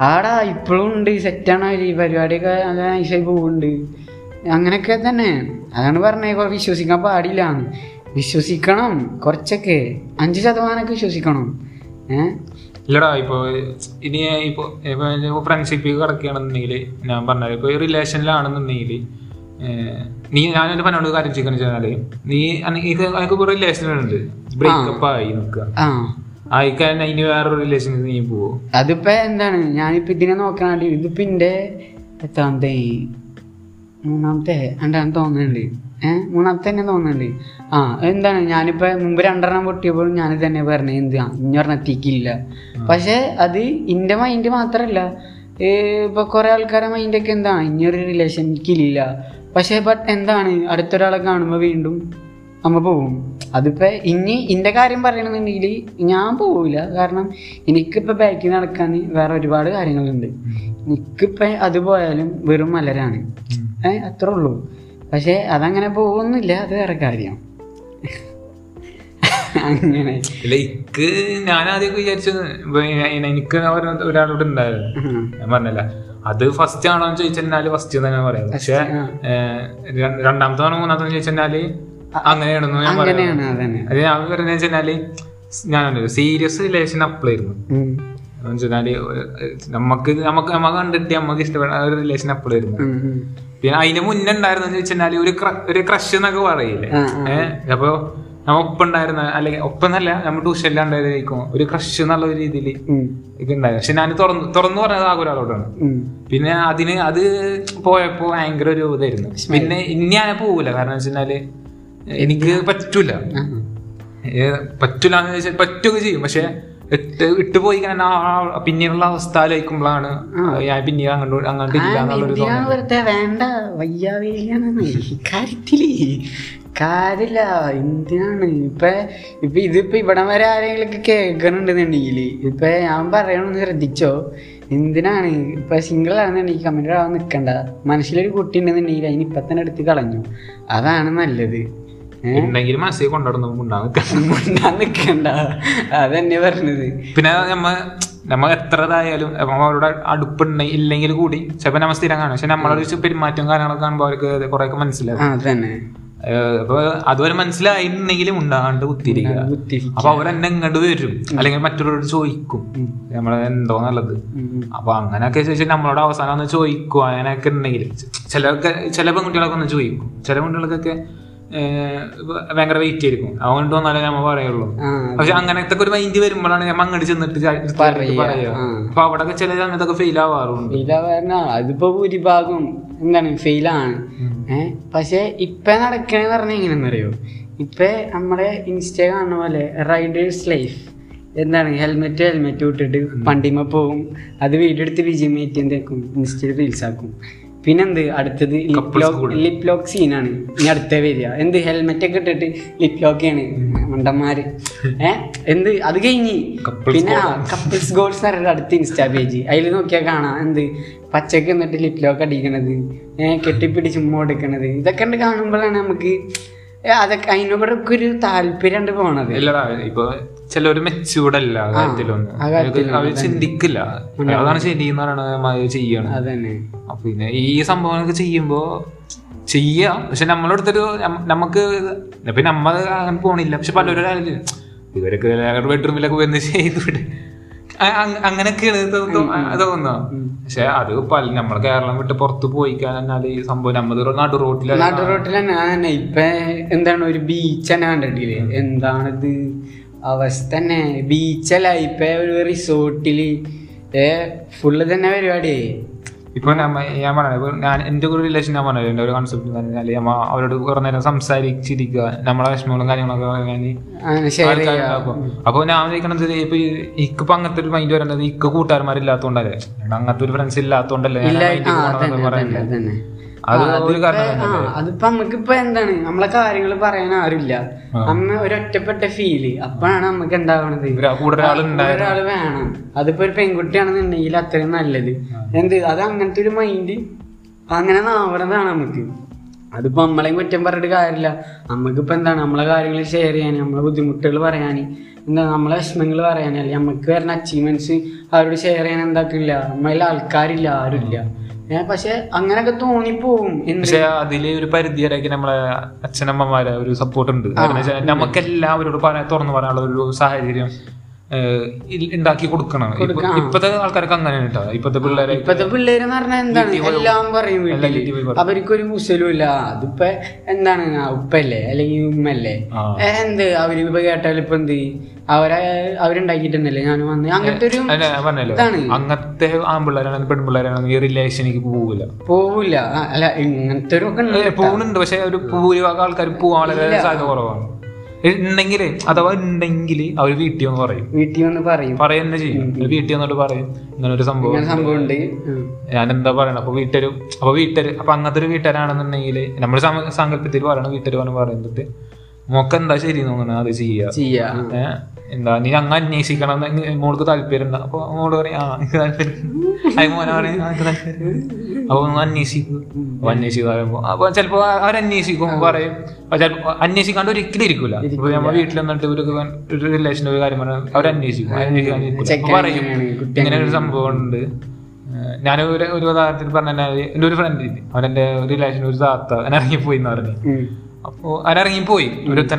S2: ആടാ ഇപ്പോഴും ഉണ്ട്. സെറ്റാണ് ഈ പരിപാടിയൊക്കെ നല്ല നൈസായി പോകുന്നുണ്ട് അങ്ങനെയൊക്കെ തന്നെ. അതാണ് പറഞ്ഞത് വിശ്വസിക്കാൻ പാടില്ല. വിശ്വസിക്കണം കുറച്ചൊക്കെ. അഞ്ച് ശതമാനമൊക്കെ വിശ്വസിക്കണം. ഏഹ്
S1: ഇല്ലടാ ഇപ്പൊ ഇനി ഇപ്പൊ ഫ്രണ്ട്ഷിപ്പ് കിടക്കുകയാണെന്നുണ്ടെങ്കിൽ ഞാൻ പറഞ്ഞത് ഇപ്പൊ റിലേഷനിലാണെന്നുണ്ടെങ്കിൽ നീ ഞാൻ എന്റെ പനോട് കാര്യം ചെയ്യാന്ന് വെച്ചാൽ നീ എനിക്ക് കുറെ റിലേഷനുണ്ട് ബ്രേക്കപ്പ് ആയി നിൽക്കുക
S2: ആ.
S1: ആയിക്കാൻ ഇനി വേറൊരു റിലേഷൻ നീ പോവോ?
S2: അതിപ്പോ എന്താണ്? ഞാനിപ്പോ ഇതിനെ നോക്കണ ഇതിപ്പോ എന്റെ എത്രാമത്തെ? മൂന്നാമത്തെ രണ്ടാമത്തെ തോന്നുന്നുണ്ട് ഏഹ് മൂന്നാമത്തെ തന്നെ തോന്നുന്നുണ്ട് ആ എന്താണ്? ഞാനിപ്പോ മുമ്പ് രണ്ടെണ്ണം പൊട്ടിയപ്പോഴും ഞാൻ തന്നെ പറഞ്ഞു എന്ത് ഇനി എത്തിക്കില്ല. പക്ഷെ അത് ഇന്റെ മൈൻഡ് മാത്രല്ല. ഏ, ഇപ്പൊ കുറെ ആൾക്കാരെ മൈൻഡൊക്കെ എന്താണ് ഇനിയൊരു റിലേഷൻ എനിക്കില്ല പക്ഷെ ബട്ട് എന്താണ്? അടുത്തൊരാളെ കാണുമ്പോൾ വീണ്ടും നമ്മൾ പോവും. അതിപ്പോ ഇനി ഇന്റെ കാര്യം പറയണമെന്നുണ്ടെങ്കിൽ ഞാൻ പോവില്ല കാരണം എനിക്കിപ്പോ ബാക്കിൽ നടക്കാൻ വേറെ ഒരുപാട് കാര്യങ്ങളുണ്ട്. എനിക്കിപ്പോ അത് പോയാലും വെറും മലരാണ്. ഏ അത്രേ ഉള്ളൂ. പക്ഷേ അതങ്ങനെ പോകുന്നില്ല അത് വേറെ കാര്യം. അങ്ങനെ.
S1: ലൈക്ക് ഞാൻ ആദ്യമൊക്കെ വിചാരിച്ചത് എനിക്ക് ഒരാ- ഒരാളോട് ഉണ്ടായിരുന്നു. ഞാൻ പറഞ്ഞല്ല. അത് ഫസ്റ്റ് ആണോ എന്ന് ചോദിച്ചാൽ ഫസ്റ്റ് തന്നെ പറയാം. പക്ഷെ. രണ്ടാമത്തെ ആണോ മൂന്നാമത്തെ ചോദിച്ചാൽ അങ്ങനെയാണെന്ന് ഞാൻ പറയാം.
S2: അങ്ങനെയാണ് അതന്നെ.
S1: അത് ഞാൻ പറയുന്നത് വെച്ചാൽ ഞാൻ സീരിയസ് റിലേഷൻ അപ്ലൈ
S2: ആയിരുന്നു.
S1: എന്ന് വെച്ചാൽ നമുക്ക് നമുക്ക് നമ്മ കണ്ടിട്ട് നമുക്ക് ഇഷ്ടപ്പെട്ട ഒരു റിലേഷൻ
S2: ഉം.
S1: പിന്നെ അതിന് മുന്നേ ഉണ്ടായിരുന്നു വെച്ചാൽ ഒരു ഒരു ക്രഷ് എന്നൊക്കെ പറയില്ലേ? അപ്പൊ നമ്മ ഒപ്പം ഉണ്ടായിരുന്ന അല്ലെങ്കിൽ ഒപ്പം എന്നല്ല നമ്മൾ ട്യൂഷനിലുണ്ടായിരിക്കും ഒരു ക്രഷ് എന്നുള്ള ഒരു രീതിയിൽ ഇതുണ്ടായിരുന്നു പക്ഷെ ഞാൻ തുറന്നു തുറന്നു പറഞ്ഞത് ആകെ ഒരാളോടാണ്. പിന്നെ അതിന് അത് പോയപ്പോ ഭയങ്കര ഒരു ഇതായിരുന്നു. പിന്നെ ഇനി ഞാൻ പോകൂല കാരണം വെച്ചാൽ എനിക്ക് പറ്റൂല.
S2: ആ.
S1: പറ്റൂല എന്ന് വെച്ചാൽ പറ്റുക ചെയ്യും. പക്ഷെ ഇട്ട് ഇട്ട് പോയി ആ പിന്നീടുള്ള അവസ്ഥ ആലോചിക്കുമ്പോഴാണ് ഞാൻ പിന്നീട് അങ്ങോട്ട് അങ്ങോട്ട് ഇല്ല എന്നുള്ളൊരു
S2: വേണ്ട വയ്യാവേലിയാണ് കാര്യത്തിൽ കാര്യമില്ല എന്തിനാണ് ഇപ്പൊ ഇപ്പൊ ഇതിപ്പോ ഇവിടം വരെ ആരെങ്കിലും കേൾക്കണുണ്ടെന്നുണ്ടെങ്കിൽ ഇപ്പൊ ഞാൻ പറയണമെന്ന് ശ്രദ്ധിച്ചോ? എന്തിനാണ്? ഇപ്പൊ സിംഗിൾ ആണെന്നുണ്ടെങ്കിൽ കമന്റ് ആവാൻ നിൽക്കണ്ട മനസ്സിലൊരു കുട്ടി ഉണ്ടെന്നുണ്ടെങ്കിൽ അതിന് ഇപ്പൊ തന്നെ എടുത്ത് കളഞ്ഞു. അതാണ് നല്ലത്.
S1: ഉണ്ടെങ്കിൽ മനസ്സിൽ കൊണ്ടുവരണം
S2: മുണ്ടാൻ നിൽക്കണ്ട അതന്നെ പറഞ്ഞത്.
S1: പിന്നെ നമ്മ നമ്മ എത്രതായാലും അവരുടെ അടുപ്പുണ്ടെ ഇല്ലെങ്കിൽ കൂടി ചിലപ്പോ നമ്മ സ്ഥിരം കാണും. പക്ഷെ നമ്മളൊരു പെരുമാറ്റം കാര്യങ്ങളൊക്കെ കാണുമ്പോൾ അവർക്ക് കുറെയൊക്കെ മനസ്സിലാവും. അപ്പൊ അതുവരെ മനസ്സിലായിരുന്നെങ്കിലും ഉണ്ടാകാണ്ട് കുത്തിരിക്കുക അപ്പൊ അവരെന്നെ ഇങ്ങോട്ട് വരും. അല്ലെങ്കിൽ മറ്റുള്ളവരോട് ചോദിക്കും. നമ്മളെ എന്തോ നല്ലത്. അപ്പൊ അങ്ങനെയൊക്കെ ചോദിച്ചാൽ നമ്മളോട് അവസാനം ഒന്ന് ചോദിക്കും അങ്ങനെയൊക്കെ ഉണ്ടെങ്കിൽ. ചില ചില പെൺകുട്ടികളൊക്കെ ഒന്ന് ചോദിക്കും. ചില പെൺകുട്ടികൾക്കൊക്കെ ഭയങ്കര വെയിറ്റ് ആയിരിക്കും. അതുകൊണ്ട് വന്നാലേ നമ്മ പറയുള്ളൂ. പക്ഷെ അങ്ങനത്തെ ഒരു മൈൻഡ് വരുമ്പോഴാണ് നമ്മൾ അങ്ങോട്ട് ചെന്നിട്ട്
S2: പറയുക.
S1: അപ്പൊ അവിടെ ചില സമയത്തൊക്കെ ഫെയിൽ ആവാറുണ്ട്.
S2: അതിപ്പോ ഭൂരിഭാഗം എന്താണ് ഫെയിലാണ് ഏഹ് പക്ഷെ ഇപ്പൊ നടക്കണെന്ന് പറഞ്ഞാൽ എങ്ങനെയെന്നറിയോ ഇപ്പൊ നമ്മളെ ഇൻസ്റ്റ കാണുന്ന പോലെ റൈഡേഴ്സ് ലൈഫ് എന്താണ്? ഹെൽമെറ്റ് ഹെൽമെറ്റ് വിട്ടിട്ട് പണ്ടിമ പോവും. അത് വീഡിയോ എടുത്ത് വിജയമേറ്റ് എന്താക്കും ഇൻസ്റ്റയിൽ റീൽസ് ആക്കും. പിന്നെന്ത്? അടുത്തത് ലിപ് ലോക്ക് ലിപ് ലോക്ക് സീനാണ് ഇനി അടുത്ത വരിക. എന്ത്? ഹെൽമെറ്റ് ഒക്കെ ഇട്ടിട്ട് ലിപ് ലോക്കാണ് ആണ് മണ്ടന്മാര്. ഏഹ് എന്ത്? അത് കഴിഞ്ഞ്. പിന്നെ കപ്പിൾസ് ഗോൾസ് പറഞ്ഞിട്ട് അടുത്ത ഇൻസ്റ്റാ പേജ് അതിൽ നോക്കിയാൽ കാണാം. എന്ത്? പച്ചക്ക് എന്നിട്ട് ലിപ്ലോക്ക് അടിക്കണത്. ഏഹ് കെട്ടിപ്പിടിച്ച് ഉമ്മ എടുക്കണത് ഇതൊക്കെ ഉണ്ട് കാണുമ്പോഴാണ് നമുക്ക് അതൊക്കെ അതിനോട് ഒരു താല്പര്യം പോണത്.
S1: ഇല്ലടാ ഇപ്പൊ ചിലവര് മെച്ചൂടല്ല ആ കാര്യത്തിലൊന്നും.
S2: ആ
S1: അവർ ചിന്തിക്കില്ല. അതാണ് ശരി എന്ന് പറയണത് ചെയ്യണം. പിന്നെ ഈ സംഭവങ്ങളൊക്കെ ചെയ്യുമ്പോ ചെയ്യാം. പക്ഷെ നമ്മളെടുത്തൊരു നമുക്ക് പിന്നെ നമ്മൾ അങ്ങനെ പോണില്ല. പക്ഷെ പലരും ഇവരൊക്കെ ബെഡ്റൂമിലൊക്കെ വന്ന് ചെയ്തുവിടെ അങ്ങനെയൊക്കെയാണ് തോന്നുന്നത് പക്ഷെ അത് പല നമ്മളെ കേരളം വിട്ട് പുറത്ത് പോയി കഴിഞ്ഞാൽ ഈ സംഭവം നമ്മൾ നടു റോട്ടിൽ.
S2: നാട്ടു റോട്ടിൽ തന്നെ ഇപ്പൊ എന്താണ് ഒരു ബീച്ച് തന്നെ കണ്ടിട്ടില്ലേ? എന്താണിത്? അവസ്ഥ തന്നെ. ബീച്ചല്ല ഇപ്പൊ ഒരു റിസോർട്ടിൽ ഫുള്ള് തന്നെ പരിപാടി
S1: ഇപ്പൊ നമ്മ- ഞാൻ പറഞ്ഞത് ഞാൻ എന്റെ ഒരു റിലേഷൻ ഞാൻ പറഞ്ഞത് എന്റെ ഒരു കൺസെപ്റ്റ് എന്ന് പറഞ്ഞാൽ അവരോട് കുറേ നേരം സംസാരിച്ചിരിക്കുക നമ്മളെ വിഷമങ്ങളും കാര്യങ്ങളൊക്കെ പറയാൻ
S2: അങ്ങനെ ഷെയർ ചെയ്യാം
S1: ആൾക്കാരുണ്ടാവും. അപ്പൊ ഞാൻ വിചാരിക്കണത് ഇപ്പൊ ഇക്കിപ്പോ അങ്ങനത്തെ ഒരു മൈൻഡ് വരേണ്ടത് ഇക്ക് കൂട്ടുകാരന്മാരില്ലാത്തോണ്ടല്ലേ അങ്ങനത്തെ ഒരു ഫ്രണ്ട്സ് ഇല്ലാത്തോണ്ടല്ലേ ഞാൻ
S2: ഇല്ല
S1: ആ mind
S2: ആ
S1: പറയുന്നത്.
S2: അതിപ്പോ- നമുക്കിപ്പോ എന്താണ്? നമ്മളെ കാര്യങ്ങൾ പറയാൻ ആരുമില്ല. അമ്മ ഒരു ഒറ്റപ്പെട്ട ഫീൽ അപ്പോഴാണ് നമുക്ക്
S1: എന്താകണത്
S2: ഒരാൾ വേണം. അതിപ്പോ ഒരു പെൺകുട്ടിയാണെന്നുണ്ടെങ്കിൽ അത്രയും നല്ലത്. എന്ത്? അത് അങ്ങനത്തെ ഒരു മൈൻഡ് അങ്ങനെ നാവണതാണ് നമുക്ക് അതിപ്പോ നമ്മളെയും കുറ്റം പറഞ്ഞിട്ട് കാര്യമില്ല. നമുക്കിപ്പോ എന്താണ്? നമ്മളെ കാര്യങ്ങൾ ഷെയർ ചെയ്യാൻ നമ്മളെ ബുദ്ധിമുട്ടുകൾ പറയാൻ എന്താ? നമ്മളെ വിഷമങ്ങൾ പറയാൻ അല്ലെങ്കിൽ നമുക്ക് വരുന്ന അച്ചീവ്മെന്റ്സ് അവരോട് ഷെയർ ചെയ്യാൻ എന്താക്കില്ല. നമ്മളെ ആൾക്കാരില്ല ആരുമില്ല. പക്ഷെ അങ്ങനൊക്കെ തോന്നിപ്പോവും
S1: പക്ഷെ അതിൽ ഒരു പരിധി വരെയൊക്കെ നമ്മളെ അച്ഛനമ്മമാരെ ഒരു സപ്പോർട്ട് ഉണ്ട്. കാരണം നമുക്ക് എല്ലാവരോടും പറയാൻ തുറന്നു പറയാനുള്ള ഒരു സാഹചര്യം ഉണ്ടാക്കി കൊടുക്കണം. ഇപ്പൊ- ഇപ്പത്തെ ആൾക്കാർക്ക് അങ്ങനെയാണ് കേട്ടോ. ഇപ്പത്തെ പിള്ളേരെ
S2: ഇപ്പത്തെ പിള്ളേര് പറഞ്ഞാൽ എന്താണ്? എല്ലാം പറയും
S1: വീട്ടിൽ.
S2: അവർക്കൊരു മുസലും ഇല്ല. അതിപ്പോ എന്താണ്? ഉപ്പല്ലേ അല്ലെങ്കിൽ ഉമ്മല്ലേ എന്ത്? അവർ ഇപ്പൊ കേട്ടാൽ ഇപ്പൊ എന്ത്? അവരെ അവരുണ്ടാക്കിട്ടുണ്ടല്ലേ ഞാൻ വന്ന്? അങ്ങനത്തെ ഒരു ഇതാണ്.
S1: അങ്ങനത്തെ ആൺപിള്ളേരാണെങ്കിൽ പെൺപിള്ളേരാണെങ്കിൽ റിലേഷനിക്ക് പോവില്ല
S2: പോവില്ല അല്ല ഇങ്ങനത്തെ ഒരു
S1: പോകുന്നുണ്ട് പക്ഷെ ഒരു ഭൂരിഭാഗം ആൾക്കാർ വളരെ സാധ്യത കുറവാണ്. ഉണ്ടെങ്കിൽ അഥവാ ഉണ്ടെങ്കിൽ അവർ വീട്ടിൽ വന്ന് പറയും.
S2: വീട്ടിൽ വന്ന് പറയും.
S1: പറയും തന്നെ ചെയ്യും. വീട്ടിൽ വന്നിട്ട് പറയും. ഇങ്ങനെ ഒരു സംഭവം
S2: സംഭവം ഉണ്ട്.
S1: ഞാൻ എന്താ പറയണ? അപ്പൊ വീട്ടര് അപ്പൊ വീട്ടര് അപ്പൊ അങ്ങനത്തെ ഒരു വീട്ടുകാരാണെന്നുണ്ടെങ്കിൽ നമ്മൾ സങ്കല്പത്തിൽ പറയണം വീട്ടര് പറഞ്ഞു പറയുന്നത് മോക്ക് എന്താ ശരി തോന്നണ? അത് ചെയ്യാ. എന്താ നീ അങ്ങ് അന്വേഷിക്കണം എന്ന് മോൾക്ക് താല്പര്യം ഉണ്ട്. അപ്പൊ മോൾ പറയും ആ എനിക്ക് താല്പര്യം അത് മോനെ പറയും "ആ, എനിക്ക് താല്പര്യം അപ്പൊ ഒന്ന് അന്വേഷിക്കും. അപ്പൊ അന്വേഷിക്കുക പറയുമ്പോ അപ്പൊ ചിലപ്പോ അവരന്വേഷിക്കും പറയും. അന്വേഷിക്കാണ്ട് ഒരിക്കലും ഇരിക്കൂല. ഇപ്പൊ നമ്മ വീട്ടിൽ വന്നിട്ട് ഒരു ഒരു റിലേഷൻ ഒരു കാര്യം പറഞ്ഞാൽ അവരന്വേഷിക്കും. അന്വേഷിക്കാൻ പറയും ഇങ്ങനെ ഒരു സംഭവം ഉണ്ട്. ഞാൻ ഒരു ഒരു ഉദാഹരണത്തിന് പറഞ്ഞാൽ എന്റെ ഒരു ഫ്രണ്ട് അവൻ അവനെന്റെ റിലേഷൻ ഒരു താത്ത അവൻ ഇറങ്ങിപ്പോയി എന്ന് പറഞ്ഞു
S2: ഉം.
S1: അപ്പോ അവൻ ഇറങ്ങിപ്പോയി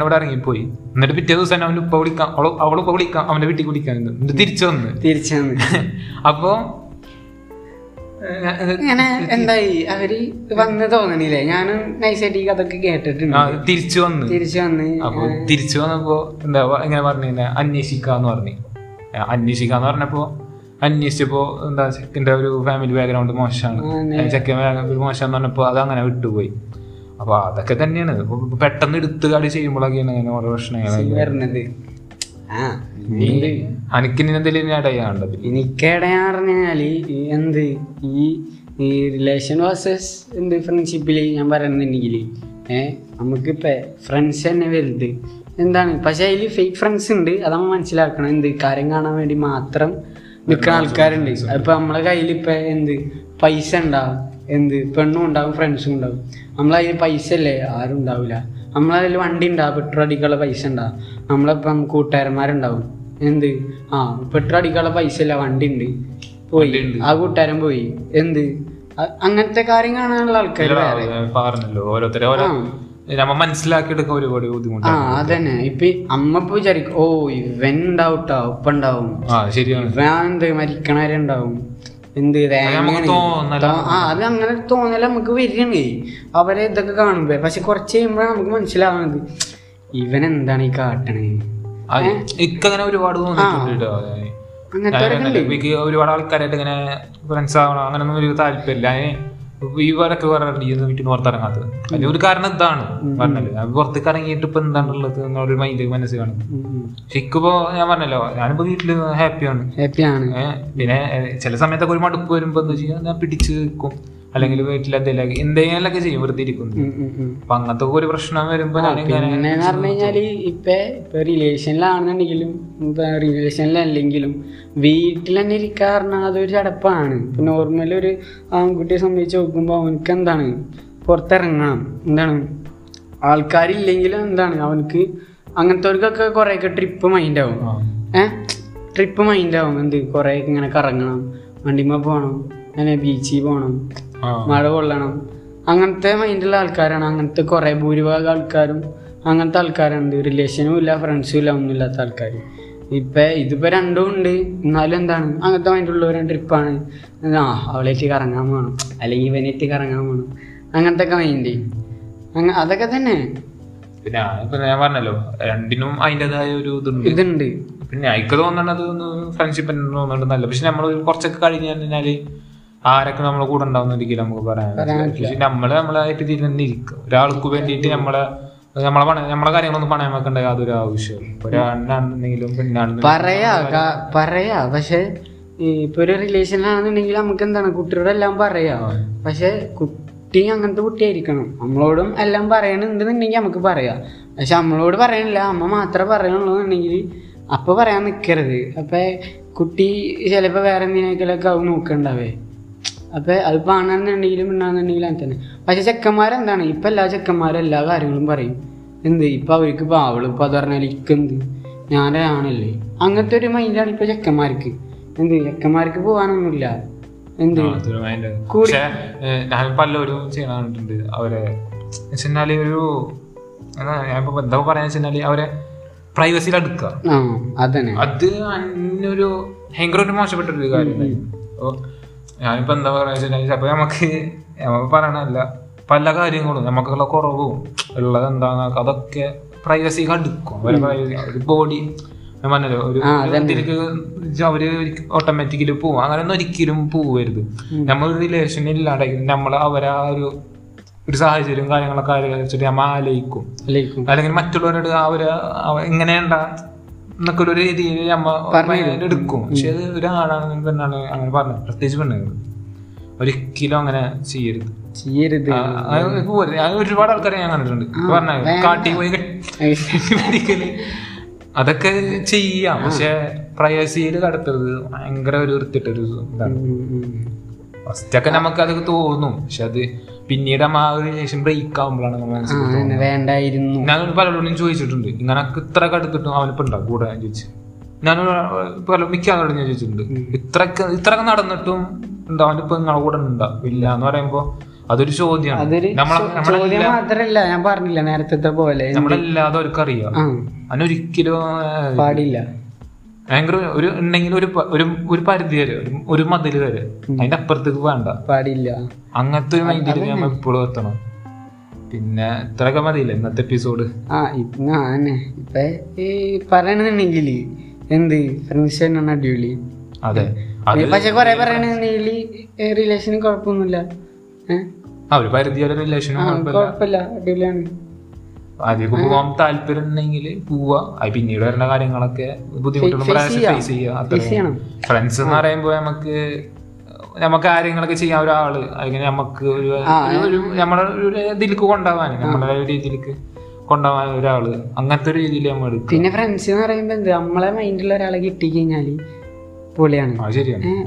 S1: അവിടെ ഇറങ്ങിപ്പോയി. എന്നിട്ട് പിറ്റേ ദിവസം തന്നെ അവന്റെ ഉപ്പ വിളിക്കാം. അവൾ അവൾ ഉപ്പ വിളിക്കാം. അവന്റെ വീട്ടിൽ വിളിക്കാൻ എന്നിട്ട് തിരിച്ചു വന്ന്.
S2: തിരിച്ചു വന്ന്.
S1: അപ്പോ
S2: ഇങ്ങനെ എന്തായി? അവർ വന്ന് തോന്നണില്ലേ? ഞാനും നൈസായിട്ട് ഈ കഥയൊക്കെ കേട്ടിട്ടുണ്ട്.
S1: തിരിച്ചു വന്ന്.
S2: തിരിച്ചു വന്ന്.
S1: അപ്പൊ തിരിച്ചു വന്നപ്പോ എന്താ ഇങ്ങനെ പറഞ്ഞു അന്വേഷിക്കാന്ന് പറഞ്ഞു. അന്വേഷിക്കാന്ന് പറഞ്ഞപ്പോ അന്വേഷിച്ചപ്പോ എന്താ ചെക്കന്റെ ഒരു ഫാമിലി ബാക്ക്ഗ്രൗണ്ട് മോശമാണ്. ചെക്കൻ മോശം എന്ന് പറഞ്ഞപ്പോ അത് അങ്ങനെ വിട്ടുപോയി. അപ്പൊ അതൊക്കെ തന്നെയാണ്. പെട്ടെന്ന് എടുത്ത് കാടി ചെയ്യുമ്പോഴൊക്കെയാണ് അങ്ങനെ ഓരോ പ്രശ്നങ്ങൾ
S2: ഈ എന്ത്? ഈ ഈ റിലേഷൻ വേഴ്സസ് എന്ത് ഫ്രണ്ട്ഷിപ്പിൽ ഞാൻ പറയുന്നുണ്ടെങ്കിൽ ഏഹ് നമുക്കിപ്പോ ഫ്രണ്ട്സ് തന്നെ വലുത് എന്താണ്? പക്ഷെ അതിൽ ഫേക്ക് ഫ്രണ്ട്സ് ഉണ്ട്. അത് നമ്മൾ മനസ്സിലാക്കണം എന്ത്? കാര്യം കാണാൻ വേണ്ടി മാത്രം നിൽക്കുന്ന ആൾക്കാരുണ്ട്. അപ്പൊ നമ്മളെ കയ്യിൽ ഇപ്പൊ എന്ത്? പൈസ ഉണ്ടാവും. എന്ത്? പെണ്ണും ഉണ്ടാവും ഫ്രണ്ട്സും ഉണ്ടാവും. നമ്മളതിൽ പൈസ അല്ലേ ആരും ഉണ്ടാവില്ല നമ്മളതിൽ വണ്ടി ഉണ്ടാവും പെട്രോൾ അടിക്കാനുള്ള പൈസ ഉണ്ടാവും നമ്മളിപ്പം കൂട്ടുകാരന്മാരുണ്ടാവും. എന്ത്? ആ പെട്രോൾ അടിക്കാനുള്ള പൈസ ഇല്ല വണ്ടി ഉണ്ട്. പോയി ആ കൂട്ടുകാരൻ പോയി. എന്ത്? അങ്ങനത്തെ കാര്യം കാണാനുള്ള ആൾക്കാർ
S1: പറഞ്ഞല്ലോ. ഓരോരുത്തരെ നമ്മ ഒരുപാട്
S2: ആ അതന്നെ. ഇപ്പൊ അമ്മ ഇപ്പൊ വിചാരിക്കും ഓ ഇവൻ ഉണ്ടാവട്ടോ ഉപ്പ ഉണ്ടാവും.
S1: ശരിയാണ്.
S2: ഇവൻ എന്ത് മരിക്കണവരെ ഉണ്ടാവും. എന്ത് ആ അത് അങ്ങനെ തോന്നല നമുക്ക് വരികയാണ്. അവരെ ഇതൊക്കെ കാണുമ്പോ പക്ഷെ കുറച്ച് കഴിയുമ്പോഴാണ് നമുക്ക് മനസ്സിലാവുന്നത്. ഇവൻ എന്താണ് ഈ കാട്ടണേ?
S1: ഇക്കങ്ങനെ ഒരുപാട്
S2: അങ്ങനത്തെ
S1: ഒരുപാട് ആൾക്കാരായിട്ട് ഇങ്ങനെ ഫ്രണ്ട്സ് ആവണം അങ്ങനൊന്നും ഒരു താല്പര്യമില്ല ഞാൻ ഈ ഇന്ന് വീട്ടിൽ പുറത്തിറങ്ങാത്തത്. അതിന് ഒരു കാരണം ഇതാണ് പറഞ്ഞല്ലോ ഞാൻ പുറത്തേക്ക് ഇറങ്ങിയിട്ട് ഇപ്പൊ എന്താണുള്ളത് എന്നൊരു മൈൻഡ് മനസ്സിൽ കാണും പക്ഷെ ഇക്കിപ്പോ ഞാൻ പറഞ്ഞല്ലോ ഞാനിപ്പോ വീട്ടിൽ ഹാപ്പിയാണ്
S2: ഹാപ്പിയാണ്
S1: പിന്നെ ചില സമയത്തൊക്കെ ഒരു മടുപ്പ് വരുമ്പോ എന്താ വെച്ചാൽ ഞാൻ പിടിച്ച് നിൽക്കും അല്ലെങ്കിൽ വീട്ടിൽ എന്തെങ്കിലും എന്തെങ്കിലുമൊക്കെ ചെയ്യും വെറുതെ ഇരിക്കുന്നു. അപ്പൊ അങ്ങനത്തെ ഒരു പ്രശ്നം വരുമ്പോ
S2: പിന്നെ പറഞ്ഞു കഴിഞ്ഞാൽ ഇപ്പൊ ഇപ്പൊ റിലേഷനിലാണെന്നുണ്ടെങ്കിലും റിലേഷനിലല്ലെങ്കിലും വീട്ടിൽ തന്നെ ഇരിക്കാറിന അതൊരു ചടപ്പാണ്. ഇപ്പൊ നോർമലി ഒരു ആൺകുട്ടിയെ സംബന്ധിച്ച് നോക്കുമ്പോ അവനക്ക് എന്താണ് പുറത്തിറങ്ങണം. എന്താണ്? ആൾക്കാരില്ലെങ്കിലും എന്താണ്? അവനക്ക് അങ്ങനത്തെവർക്കൊക്കെ കുറേയൊക്കെ ട്രിപ്പ് മൈൻഡ് ആവും. ഏഹ് ട്രിപ്പ് മൈൻഡ് ആവും. എന്ത്? കുറേ ഇങ്ങനെ കറങ്ങണം. വണ്ടിമ്മ പോകണം അങ്ങനെ ബീച്ചിൽ പോകണം. മഴ കൊള്ളണം. അങ്ങനത്തെ മൈൻഡുള്ള ആൾക്കാരാണ്. അങ്ങനത്തെ കുറേ ഭൂരിഭാഗം ആൾക്കാരും അങ്ങനത്തെ ആൾക്കാരുണ്ട്. റിലേഷനും ഇല്ല ഫ്രണ്ട്സും ഇല്ല ഒന്നും ഇല്ലാത്ത ആൾക്കാർ ഇപ്പൊ ഇതിപ്പോൾ രണ്ടും ഉണ്ട്. എന്നാലും എന്താണ്? അങ്ങനത്തെ മൈൻഡുള്ളവരും ട്രിപ്പാണ് ആ അവളേറ്റ് കറങ്ങാൻ പോകണം അല്ലെങ്കിൽ ഇവനേറ്റ് കറങ്ങാൻ പോകണം അങ്ങനത്തെ ഒക്കെ മൈൻഡ് അങ്ങ അതൊക്കെ തന്നെ.
S1: പിന്നെ ഞാൻ പറഞ്ഞല്ലോ രണ്ടിനും അതിന്റെതായ ഒരു ഇതുണ്ട്.
S2: ഇതുണ്ട്.
S1: പിന്നെ എനിക്ക് തോന്നണത് ഫ്രണ്ട്ഷിപ്പ് തോന്നുന്നുണ്ട് നല്ല പക്ഷെ നമ്മൾ കുറച്ചൊക്കെ കഴിഞ്ഞ് കഴിഞ്ഞാൽ ആരൊക്കെ നമ്മളെ കൂടെ ഉണ്ടാവുന്ന ഒരിക്കലും നമുക്ക് പറയാൻ. പക്ഷെ നമ്മൾ നമ്മളായിട്ട് ഇതിൽ തന്നെ ഇരിക്കും. ഒരാൾക്ക് വേണ്ടിയിട്ട് നമ്മളെ നമ്മളെ പണ നമ്മളെ കാര്യങ്ങളൊന്നും പണയം വെക്കേണ്ട യാതൊരു ആവശ്യവും ഒരാണിനാണെന്നെങ്കിലും പിന്നാണെന്ന്
S2: പറയാ പറയാ. പക്ഷെ ഇപ്പൊ ഒരു റിലേഷനിലാണെന്നുണ്ടെങ്കിൽ നമുക്ക് എന്താണ്? കുട്ടിയോട് എല്ലാം പറയാ പക്ഷെ കുട്ടി അങ്ങനത്തെ കുട്ടിയായിരിക്കണം. നമ്മളോടും എല്ലാം പറയണുണ്ടെന്നുണ്ടെങ്കിൽ നമുക്ക് പറയാം. പക്ഷെ നമ്മളോട് പറയണില്ല. അമ്മ മാത്രമേ പറയണുള്ളൂ എന്നുണ്ടെങ്കിൽ അപ്പൊ പറയാൻ നിക്കരുത്. അപ്പൊ കുട്ടി ചിലപ്പോ വേറെ എന്തിനേക്കാളൊക്കെ അവ നോക്കണ്ടാവേ. അപ്പൊ അത് ആണെന്നുണ്ടെങ്കിലും ഉണ്ടാകുന്നുണ്ടെങ്കിലും അങ്ങനെ തന്നെ പക്ഷെ ചെക്കന്മാരെന്താണ്? ഇപ്പൊ എല്ലാ ചെക്കന്മാരും എല്ലാ കാര്യങ്ങളും പറയും. എന്ത്? ഇപ്പൊ അവർക്ക് ഇപ്പൊ അവൾ ഇപ്പൊ അത് പറഞ്ഞാൽ ഇക്കെന്ത് ഞാനാണല്ലേ അങ്ങനത്തെ ഒരു മൈൻഡാണ് ഇപ്പൊ ചെക്കന്മാർക്ക്. എന്ത്? ചെക്കന്മാർക്ക് പോകാനൊന്നുമില്ല എന്ത്?
S1: ഞാൻ പലരും അവരെ വെച്ചാൽ ഒരു എന്താ ഞാനിപ്പോ എന്താ പറയാന്ന് വെച്ചാൽ അവരെ പ്രൈവസിയിൽ അടുക്കുക അത് അന്നൊരു ഭയങ്കര ഒരു മോശപ്പെട്ട ഒരു കാര്യം ഞാനിപ്പോ എന്താ പറയാ ചിലപ്പോ നമുക്ക് നമ്മൾ പറയണല്ല പല കാര്യങ്ങളും നമുക്കുള്ള കുറവും ഉള്ളത് എന്താന്ന് അതൊക്കെ പ്രൈവസി കടുക്കും അവരെ പ്രൈവസി ഒരു ബോഡി ഒരു ഇതിലേക്ക് അവർ ഓട്ടോമാറ്റിക്കലി പോവും. അങ്ങനെയൊന്നും ഒരിക്കലും പോവരുത്. നമ്മൾ റിലേഷൻ ഇല്ലാണ്ട് നമ്മൾ അവരെ ആ ഒരു ഒരു സാഹചര്യം കാര്യങ്ങളൊക്കെ ആലോചിച്ചിട്ട് നമ്മൾ ആലോചിക്കും. അല്ലെങ്കിൽ മറ്റുള്ളവരോട് അവർ എങ്ങനെയുണ്ടാ എന്നൊക്കെ ഒരു രീതിയിൽ അമ്മ എടുക്കും. പക്ഷെ അത് ഒരാളാണ് പെണ്ണാണ് അങ്ങനെ പറഞ്ഞത്. പ്രത്യേകിച്ച് പെണ്ണുങ്ങൾ. ഒരിക്കലും അങ്ങനെ ചെയ്യരുത്.
S2: ചെയ്യരുത്.
S1: ഒരുപാട് ആൾക്കാരെ ഞാൻ കണ്ടിട്ടുണ്ട്. പറഞ്ഞ കാട്ടി പോയി അതൊക്കെ ചെയ്യാം. പക്ഷെ പ്രൈവസിയിൽ കടത്തരുത്. ഭയങ്കര ഒരു വൃത്തിട്ടൊരു ഇതാണ്. ഫസ്റ്റ് ഒക്കെ നമുക്ക് അത് തോന്നും. പക്ഷെ അത് പിന്നീട് ആ ഒരു ശേഷം ബ്രേക്ക് ആവുമ്പോഴാണ് നമ്മൾ മനസ്സിലാക്കുന്നത്
S2: വേണ്ടായിരുന്നു.
S1: ഞാൻ പലരോടും ചോദിച്ചിട്ടുണ്ട്. ഇങ്ങനെ ഇത്ര കടുത്തിട്ടും അവനിപ്പോ ഉണ്ടാവും കൂടെ ഞാൻ ചോദിച്ചു. ഞാൻ പല മിക്ക ആളോടും ഞാൻ ചോദിച്ചിട്ടുണ്ട്. ഇത്രക്ക് ഇത്രയൊക്കെ നടന്നിട്ടും ഉണ്ടോ അവനിപ്പോ നിങ്ങളെ കൂടെ ഉണ്ടാവും ഇല്ല എന്ന് പറയുമ്പോ അതൊരു ചോദ്യമാണ്
S2: ചോദ്യം മാത്രല്ല. ഞാൻ പറഞ്ഞില്ല നേരത്തെ പോലെ.
S1: നമ്മളെല്ലാതും അവർക്കറിയാം. അവനൊരിക്കലും
S2: പാടില്ല.
S1: ഭയങ്കര ഒരു ഉണ്ടെങ്കിൽ ഒരു ഒരു ഒരു പരിധി വരെ ഒരു- ഒരു മതിൽ വരെ. അതിന്റെ അപ്പുറത്തേക്ക് വേണ്ട.
S2: പാടില്ല.
S1: അങ്ങനത്തെ ഒരു മൈൻഡിൽ നമ്മൾ എപ്പോഴും എത്തണം. പിന്നെ ഇത്രയൊക്കെ മതിയില്ലേ ഇന്നത്തെ എപ്പിസോഡ്?
S2: ആ തന്നെ ഇപ്പൊ ഈ പറയണെന്നുണ്ടെങ്കിൽ എന്ത്? ഫ്രണ്ട്സ് തന്നെയാണ് അടിപൊളി.
S1: അതെ.
S2: പക്ഷെ കൊറേ പറയണെന്നുണ്ടെങ്കിൽ റിലേഷന് കുഴപ്പമൊന്നുമില്ല.
S1: ആ ഒരു പരിധി വരെ റിലേഷനും
S2: ആ കുഴപ്പമില്ല. അടിപൊളിയാണ്.
S1: ആദ്യമൊക്കെ പോവാൻ താല്പര്യം ഉണ്ടെങ്കിൽ പോവാ. അത് പിന്നീട് വരുന്ന കാര്യങ്ങളൊക്കെ ബുദ്ധിമുട്ടുകൾ ഫേസ് ചെയ്യുക അത്ര ഫ്രണ്ട്സ് എന്ന് പറയുമ്പോൾ നമുക്ക് നമുക്ക് കാര്യങ്ങളൊക്കെ ചെയ്യാൻ ഒരാൾ അല്ലെങ്കിൽ നമുക്ക് ഒരു നമ്മുടെ ഒരു ഇതിലേക്ക് കൊണ്ടുപോകാൻ നമ്മുടെ രീതിയിലേക്ക് കൊണ്ടുപോകാൻ ഒരാൾ. അങ്ങനത്തെ ഒരു രീതിയിൽ നമ്മൾ എടുക്കും
S2: പിന്നെ ഫ്രണ്ട്സ് എന്ന് പറയുമ്പോ എന്ത്? നമ്മളെ മൈൻഡിലുള്ള ഒരാളെ കിട്ടി കഴിഞ്ഞാൽ പൊളിയാണ്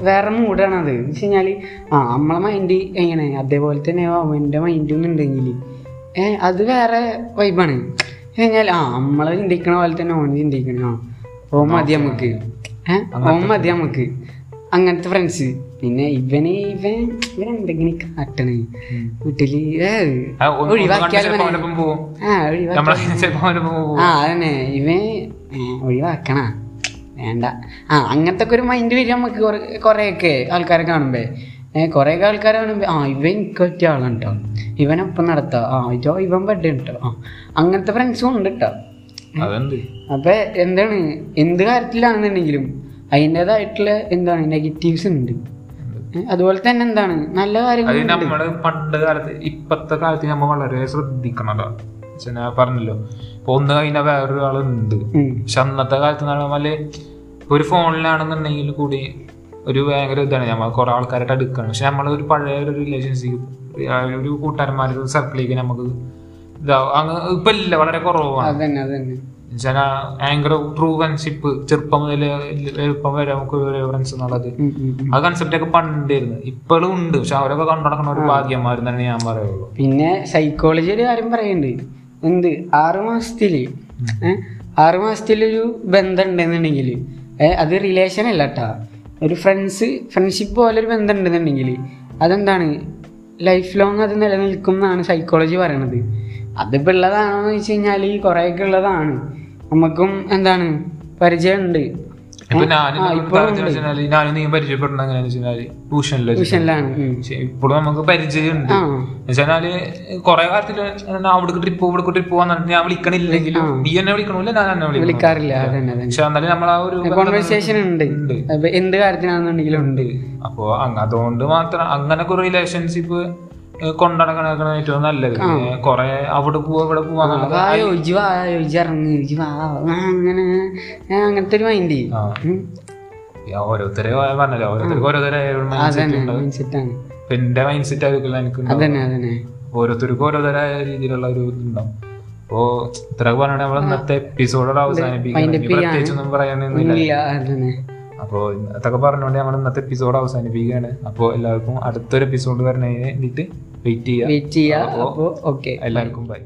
S2: വേറെ മൂഡാണ് അത്. എന്ന് വെച്ച് കഴിഞ്ഞാൽ ആ നമ്മളെ മൈൻഡ് എങ്ങനെ? അതേപോലെ തന്നെ അവന്റെ മൈൻഡ് ഒന്നുണ്ടെങ്കിൽ ഏഹ് അത് വേറെ വൈബാണ് കഴിഞ്ഞാൽ ആ നമ്മളെ ചിന്തിക്കണ പോലെ തന്നെ ഓൻ ചിന്തിക്കണ. ആ ഓ മതി നമുക്ക്. ഏഹ് ഓൻ മതി നമുക്ക്. അങ്ങനത്തെ ഫ്രണ്ട്സ് പിന്നെ ഇവന് ഇവൻ ഇവൻ എന്തെങ്കിലും കാട്ടണ്. വീട്ടിൽ
S1: ആ,
S2: അതന്നെ. ഇവൻ ഏ, ഒഴിവാക്കണ. വേണ്ട. ആ അങ്ങനത്തെ ഒക്കെ ഒരു മൈൻഡ് വരും നമുക്ക് കുറേയൊക്കെ ആൾക്കാരെ കാണുമ്പോ. ഏഹ് കുറെ ആൾക്കാരാണ്. ആ ഇവൻ എനിക്ക് പറ്റിയ ആളാണ് കേട്ടോ ഇവനൊപ്പം നടത്താം? ആ ഇതോ ഇവൻ പറ്റേ കേട്ടോ ആ അങ്ങനത്തെ ഫ്രണ്ട്സും ഉണ്ട് കേട്ടോ അപ്പൊ എന്താണ്? എന്ത് കാര്യത്തിലാണെന്നുണ്ടെങ്കിലും അതിന്റെതായിട്ടുള്ള എന്താണ്? നെഗറ്റീവ്സ് ഉണ്ട്. അതുപോലെ തന്നെ എന്താണ്? നല്ല
S1: കാര്യം
S2: കാര്യങ്ങൾ
S1: നമ്മൾ പണ്ട് കാലത്ത് ഇപ്പത്തെ കാലത്ത് നമ്മൾ വളരെ ശ്രദ്ധിക്കണല്ലോ ഞാൻ പറഞ്ഞല്ലോ ഇപ്പൊ ഒന്ന് കഴിഞ്ഞാൽ വേറൊരാളുണ്ട്. പക്ഷെ അന്നത്തെ കാലത്ത് ഒരു ഫോണിലാണെന്നുണ്ടെങ്കിൽ കൂടി ഒരു ഭയങ്കര ഇതാണ് നമ്മൾ കുറെ ആൾക്കാരായിട്ട് അടുക്കാണ്. പക്ഷെ നമ്മൾ ഒരു പഴയ ഒരു റിലേഷൻഷിപ്പ് ഒരു കൂട്ടുകാരന്മാരുടെ സർക്കിളിലേക്ക് നമുക്ക് ഇതാവും. അങ്ങ് ഇപ്പൊ ഇല്ല വളരെ കുറവാണ്. ഭയങ്കര ട്രൂ ഫ്രണ്ട്ഷിപ്പ് ചെറുപ്പം മുതൽ എളുപ്പം വരെ നമുക്ക് ഒരു ഫ്രണ്ട്സ് എന്നുള്ളത്. ആ കൺസെപ്റ്റ് ഒക്കെ പണ്ടായിരുന്നു. ഇപ്പോഴും ഉണ്ട്. പക്ഷെ അവരൊക്കെ കണ്ടു ഒരു ഒരു തന്നെ ഞാൻ പറയുള്ളൂ.
S2: പിന്നെ സൈക്കോളജി ഒരു കാര്യം പറയുന്നുണ്ട് എന്ത്? ആറു മാസത്തിൽ ആറു മാസത്തിലൊരു ബന്ധം ഉണ്ടെന്നുണ്ടെങ്കിൽ അത് റിലേഷൻ അല്ല കേട്ടാ ഒരു ഫ്രണ്ട്സ് ഫ്രണ്ട്ഷിപ്പ് പോലെ ഒരു ബന്ധം ഉണ്ടെന്നുണ്ടെങ്കിൽ അതെന്താണ്? ലൈഫ് ലോങ് അത് നിലനിൽക്കും എന്നാണ് സൈക്കോളജി പറയണത്. അതിപ്പോൾ ഉള്ളതാണോ എന്ന് വെച്ച് കഴിഞ്ഞാൽ കുറേയൊക്കെ ഉള്ളതാണ്. നമുക്കും എന്താണ് പരിചയമുണ്ട്.
S1: ഞാനും നീ പരിചയപ്പെടുന്ന എങ്ങനെയാന്ന് വെച്ചാൽ ട്യൂഷനിൽ
S2: ട്യൂഷനിലാണ്.
S1: ഇപ്പോഴും നമുക്ക് പരിചയമുണ്ട്.
S2: ആ.
S1: എന്നുവെച്ചാൽ കൊറേ കാലത്തിൽ അവിടേക്ക് ട്രിപ്പ് ഇവിടെ ട്രിപ്പ് പോകാൻ ഞാൻ വിളിക്കണില്ലെങ്കിലും നീ എന്നെ വിളിക്കണില്ല ഞാൻ എന്നെ
S2: വിളിക്കാറില്ല.
S1: പക്ഷെ എന്നാലും നമ്മൾ ആ ഒരു
S2: കോൺവെർസേഷൻ ഉണ്ട്. എന്ത് കാര്യത്തിനാണെന്നുണ്ടെങ്കിലും ഉണ്ട്.
S1: അപ്പോ അതുകൊണ്ട് മാത്രം അങ്ങനെ റിലേഷൻഷിപ്പ് കൊണ്ടുനടക്കണ ഏറ്റവും നല്ലത്. കൊറേ അവിടെ പോവാ ഇവിടെ പോവാ
S2: വാ യോജി വാ യോജി ഇറങ്ങി യോജി വാ ആ, അങ്ങനെ ആ, അങ്ങനത്തെ ഒരു മൈൻഡ്
S1: ഓരോരുത്തരെ പറഞ്ഞല്ലോ ഓരോരുത്തർക്ക് ഓരോരുത്തരെ എന്റെ മൈൻഡ് സെറ്റ് ആയിരിക്കില്ല എനിക്ക് ഓരോരുത്തർക്കും ഓരോരുത്തരായ രീതിയിലുള്ള ഒരു ഇതുണ്ടാവും. അപ്പോ ഇത്ര പറഞ്ഞാൽ നമ്മൾ ഇന്നത്തെ എപ്പിസോഡോട് അവസാനിപ്പിക്കും പ്രത്യേകിച്ചൊന്നും പറയാനൊന്നുമില്ല. അപ്പോൾ അതൊക്കെ പറഞ്ഞുകൊണ്ട് നമ്മൾ ഇന്നത്തെ എപ്പിസോഡ് അവസാനിപ്പിക്കുകയാണ്. അപ്പോൾ എല്ലാവർക്കും അടുത്തൊരു എപ്പിസോഡ് വരുന്നതിന് വേണ്ടിയിട്ട് വെയിറ്റ് ചെയ്യുക
S2: വെയിറ്റ് ചെയ്യാ. അപ്പോൾ ഓക്കെ
S1: എല്ലാവർക്കും ബൈ